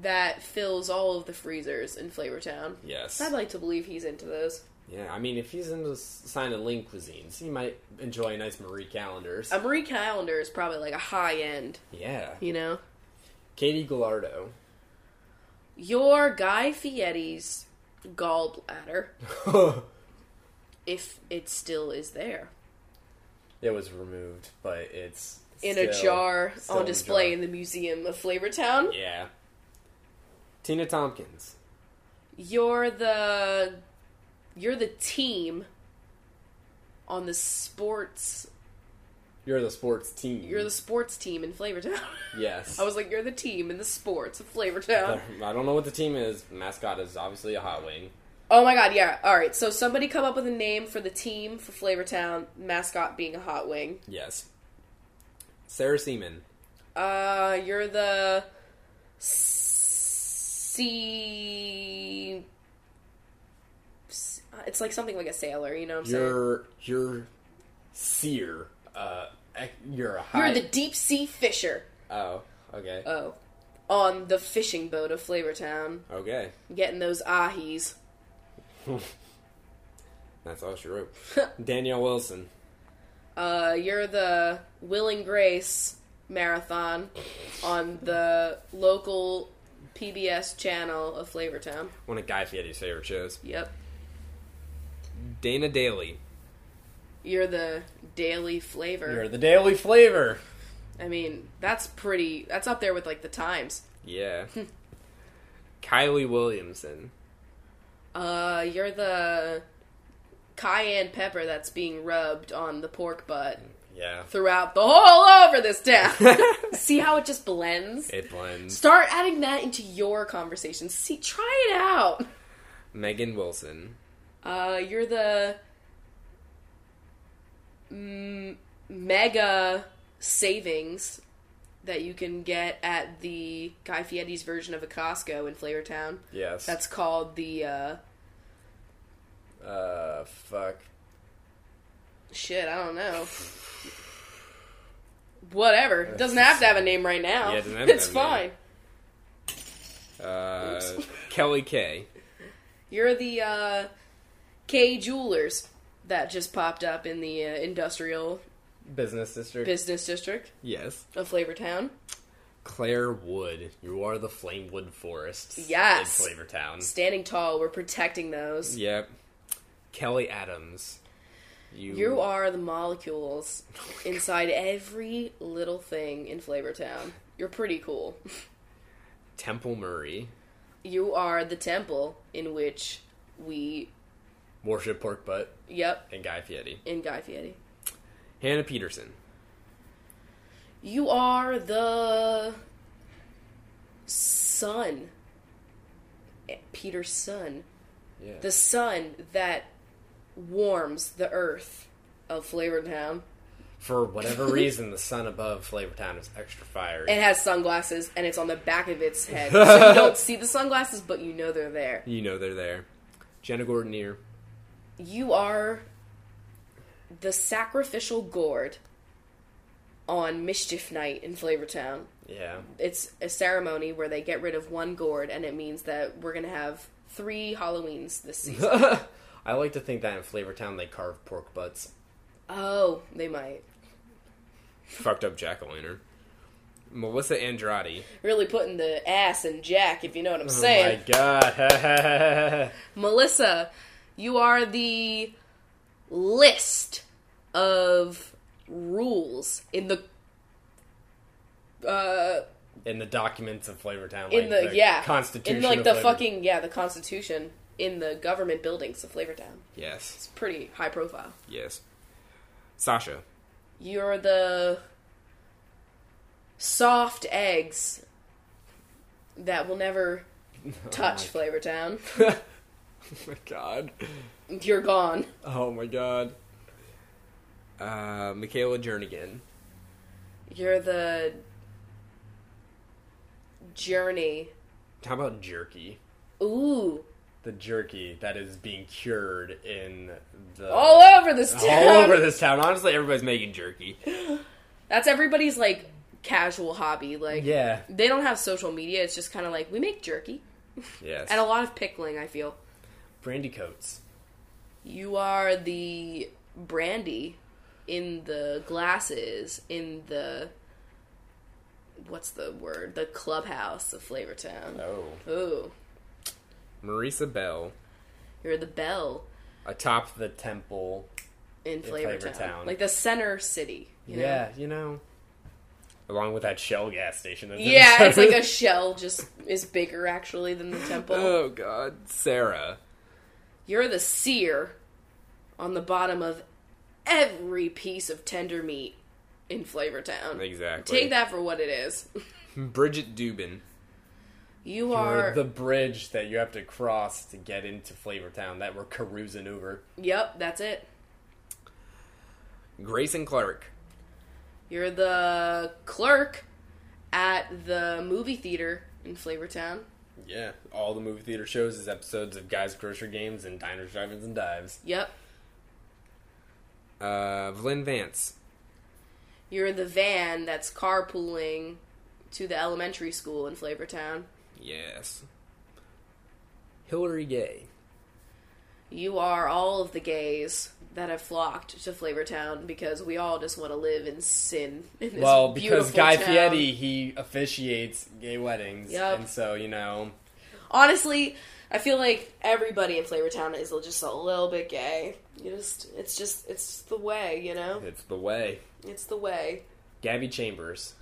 that fills all of the freezers in Flavortown. Yes. I'd like to believe he's into those. Yeah, I mean, if he's into sign of lean cuisines, he might enjoy a nice Marie Callender's. A Marie Callender is probably like a high end, yeah. you know? Katie Gallardo. Your Guy Fieri's gallbladder, if it still is there, it was removed, but it's in a jar still on in display jar. in the museum of Flavortown. Yeah. Tina Tompkins. You're the you're the team on the sports You're the sports team. you're the sports team in Flavortown. yes. I was like, you're the team in the sports of Flavortown. I don't know what the team is. Mascot is obviously a hot wing. Oh my god, yeah. Alright, so somebody come up with a name for the team for Flavortown, mascot being a hot wing. Yes. Sarah Seaman. Uh you're the sea it's like something like a sailor, you know what I'm saying? You're you're seer. Uh, you're a high. You're the deep sea fisher. Oh, okay, Oh. On the fishing boat of Flavortown, okay. getting those ahis. That's all she wrote. Danielle Wilson. Uh, you're the Will and Grace marathon on the local PBS channel of Flavortown. One of Guy Fieri's favorite shows. Yep. Dana Daly. You're the daily flavor. You're the Daily Flavor. I mean, that's pretty. That's up there with like the Times. Yeah. Kylie Williamson. Uh, you're the cayenne pepper that's being rubbed on the pork butt Yeah. throughout the whole over this town. See how it just blends? It blends. Start adding that into your conversation. See, try it out. Megan Wilson. Uh, you're the mm, mega savings that you can get at the Guy Fieri's version of a Costco in Flavortown. Yes. That's called the uh, uh fuck. shit. I don't know. Whatever. It doesn't have to have a name right now. Yeah, it doesn't have it's fine. name. Uh, Kelly K. You're the uh, Kay Jewelers that just popped up in the uh, industrial Business district. business district yes. of Flavortown. Claire Wood. You are the Flamewood Forests. Yes. In Flavortown. Standing tall, we're protecting those. Yep. Kelly Adams. You, You are the molecules inside every little thing in Flavortown. You're pretty cool. Temple Murray. You are the temple in which we, Worship Pork Butt yep, and Guy Fieri. And Guy Fieri. Hannah Peterson. You are the sun. Peter's son. Yeah. The sun that warms the earth of Flavortown. For whatever reason, the sun above Flavortown is extra fiery. It has sunglasses and it's on the back of its head. So you don't see the sunglasses, but you know they're there. you know they're there. Jenna Gordon Neer. You are the sacrificial gourd on Mischief Night in Flavortown. Yeah. It's a ceremony where they get rid of one gourd, and it means that we're gonna have three Halloweens this season. I like to think that in Flavortown they carve pork butts. oh, they might Fucked up jack o' lantern. Melissa Andrade. really putting the ass in Jack, if you know what I'm Oh saying. Oh my god. Melissa, you are the list of rules in the uh in the documents of Flavortown. in like the, yeah Constitution. in like the Flavor- fucking yeah the Constitution in the government buildings of Flavortown. Yes. It's pretty high profile. Yes. Sasha. You're the soft eggs that will never touch Flavortown. Oh my god. You're gone. Oh my god. Uh, Michaela Jernigan. You're the journey. How about jerky? Ooh, The jerky that is being cured in the all over this town. all over this town. Honestly, everybody's making jerky. That's everybody's like casual hobby. Like Yeah. they don't have social media. It's just kind of like we make jerky Yes. and a lot of pickling. I feel Brandy coats. you are the brandy in the glasses in the what's the word the clubhouse of Flavortown. Oh. Ooh, Marisa Bell you're the bell atop the temple. in Flavortown, Flavortown. like the center city. You know? Yeah, you know. Along with that Shell gas station. Yeah, it's like a shell, just is bigger actually than the temple. Oh God, Sarah. You're the sear on the bottom of every piece of tender meat in Flavortown. Exactly. Take that for what it is. Bridget Dubin. You Or are. the bridge that you have to cross to get into Flavortown that we're carousing over. Yep, that's it. Grayson Clark. You're the clerk at the movie theater in Flavortown. Yeah, all the movie theater shows is episodes of Guys Grocery Games and Diners, Drive-Ins, and Dives. Yep. Uh, Vlyn Vance. You're in the van that's carpooling to the elementary school in Flavortown. Yes. Hillary Gay. You are all of the gays that have flocked to Flavortown because we all just want to live in sin in this Well, because Guy town. Fieri, he officiates gay weddings. Yep. And so, you know, Honestly, I feel like everybody in Flavortown is just a little bit gay. You just, it's just, it's the way, you know. it's the way. It's the way. Gabby Chambers.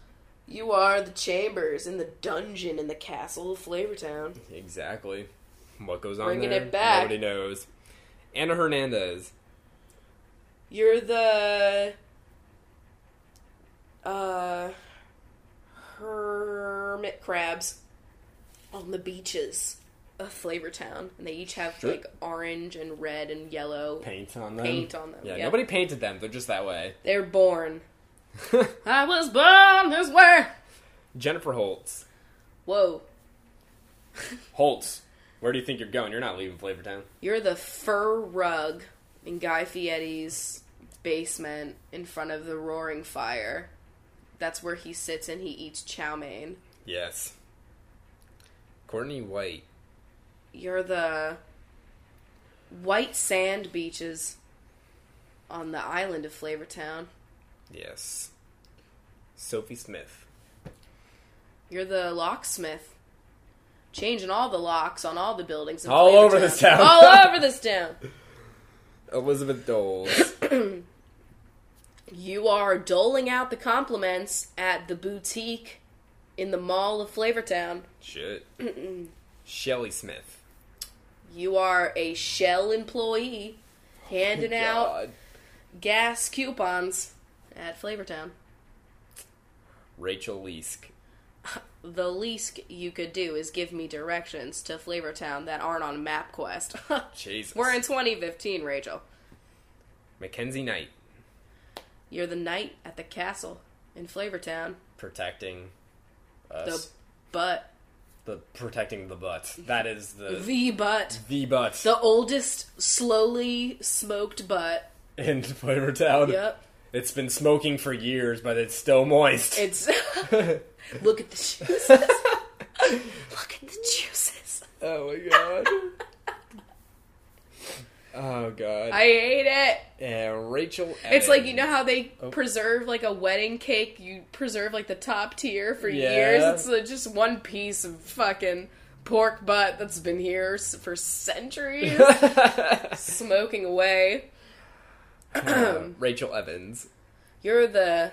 You are the chambers in the dungeon in the castle of Flavortown. Exactly. What goes on Bringing there? it back. Nobody knows. Anna Hernandez. You're the uh hermit crabs on the beaches of Flavortown, and they each have Sure. like orange and red and yellow Paint on them. paint on them. Yeah, Yep. nobody painted them. They're just that way. They're born. I was born this way. Jennifer Holtz. Whoa, Holtz, where do you think you're going? You're not leaving Flavortown. you're the fur rug in Guy Fieri's basement in front of the roaring fire. That's where he sits and he eats chow mein. Yes. Courtney White. You're the white sand beaches on the island of Flavortown. Yes. Sophie Smith. You're the locksmith. Changing all the locks on all the buildings. in All over this town. all over this town. Elizabeth Doles. You are doling out the compliments at the boutique in the mall of Flavortown. Shit. Shelly Smith. You are a Shell employee handing oh, out God. gas coupons at Flavortown. Rachel Leask. The least you could do is give me directions to Flavortown that aren't on MapQuest. Jesus. We're in 2015, Rachel. Mackenzie Knight. You're the knight at the castle in Flavortown. Protecting The us. butt. The, protecting the butt. That is the The butt. the butt The oldest slowly smoked butt. in Flavortown. Yep. It's been smoking for years, but it's still moist. It's look at the juices. look at the juices. oh my god. oh god. I hate it. and Rachel. It's like you know how they Oh. preserve like a wedding cake. You preserve like the top tier for Yeah. years. It's uh, just one piece of fucking pork butt that's been here for centuries, smoking away. Uh, Rachel Evans. You're the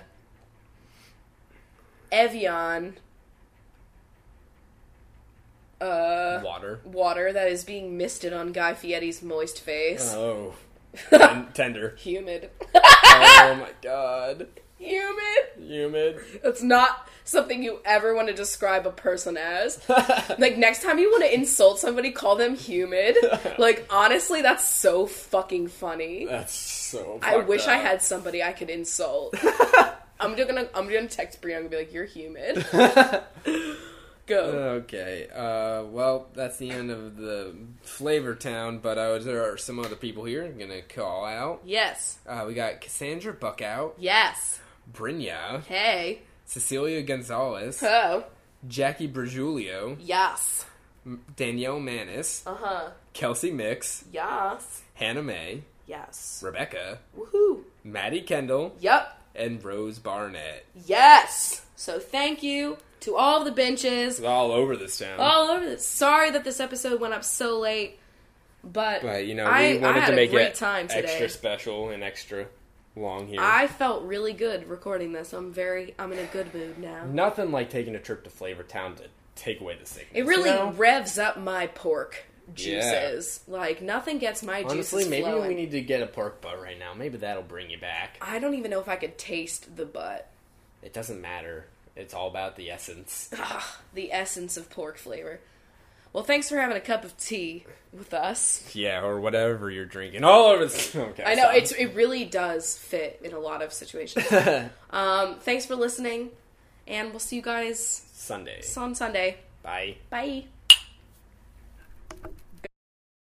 Evian uh, Water. water that is being misted on Guy Fieri's moist face. Oh. Ten- tender. Humid. Oh my god. Humid. Humid. That's not something you ever want to describe a person as. Like next time you want to insult somebody, call them humid. Like honestly, that's so fucking funny. That's so. I wish I had somebody I could insult. I'm just gonna I'm gonna text Brianna and be like, "You're humid." Go. Okay. Uh, well, that's the end of the Flavor Town, but uh, there are some other people here I'm gonna call out. yes. Uh, we got Cassandra Buckout, Yes. Brynja, Hey. Cecilia Gonzalez, Oh. Jackie Bergiulio, Yes. Danielle Manis, Uh huh. Kelsey Mix, Yes. Hannah May, Yes. Rebecca, Woohoo. Maddie Kendall, Yep. And Rose Barnett. Yes. So thank you to all the benches, It's all over this town. all over this. Sorry that this episode went up so late, but, But you know, we I- I wanted had to make it time today. extra special and extra long here. I felt really good recording this. I'm very, I'm in a good mood now. Nothing like taking a trip to Flavor Town to take away the sickness. It really you know? revs up my pork Yeah. juices. Like nothing gets my Honestly, juices maybe flowing. we need to get a pork butt right now. Maybe that'll bring you back. I don't even know if I could taste the butt. It doesn't matter. It's all about the essence. Ah, the essence of pork flavor. Well, thanks for having a cup of tea with us. Yeah, or whatever you're drinking. All over the. Okay, I know stop. it's it really does fit in a lot of situations. um, thanks for listening, and we'll see you guys Sunday. on Sunday. Bye. Bye.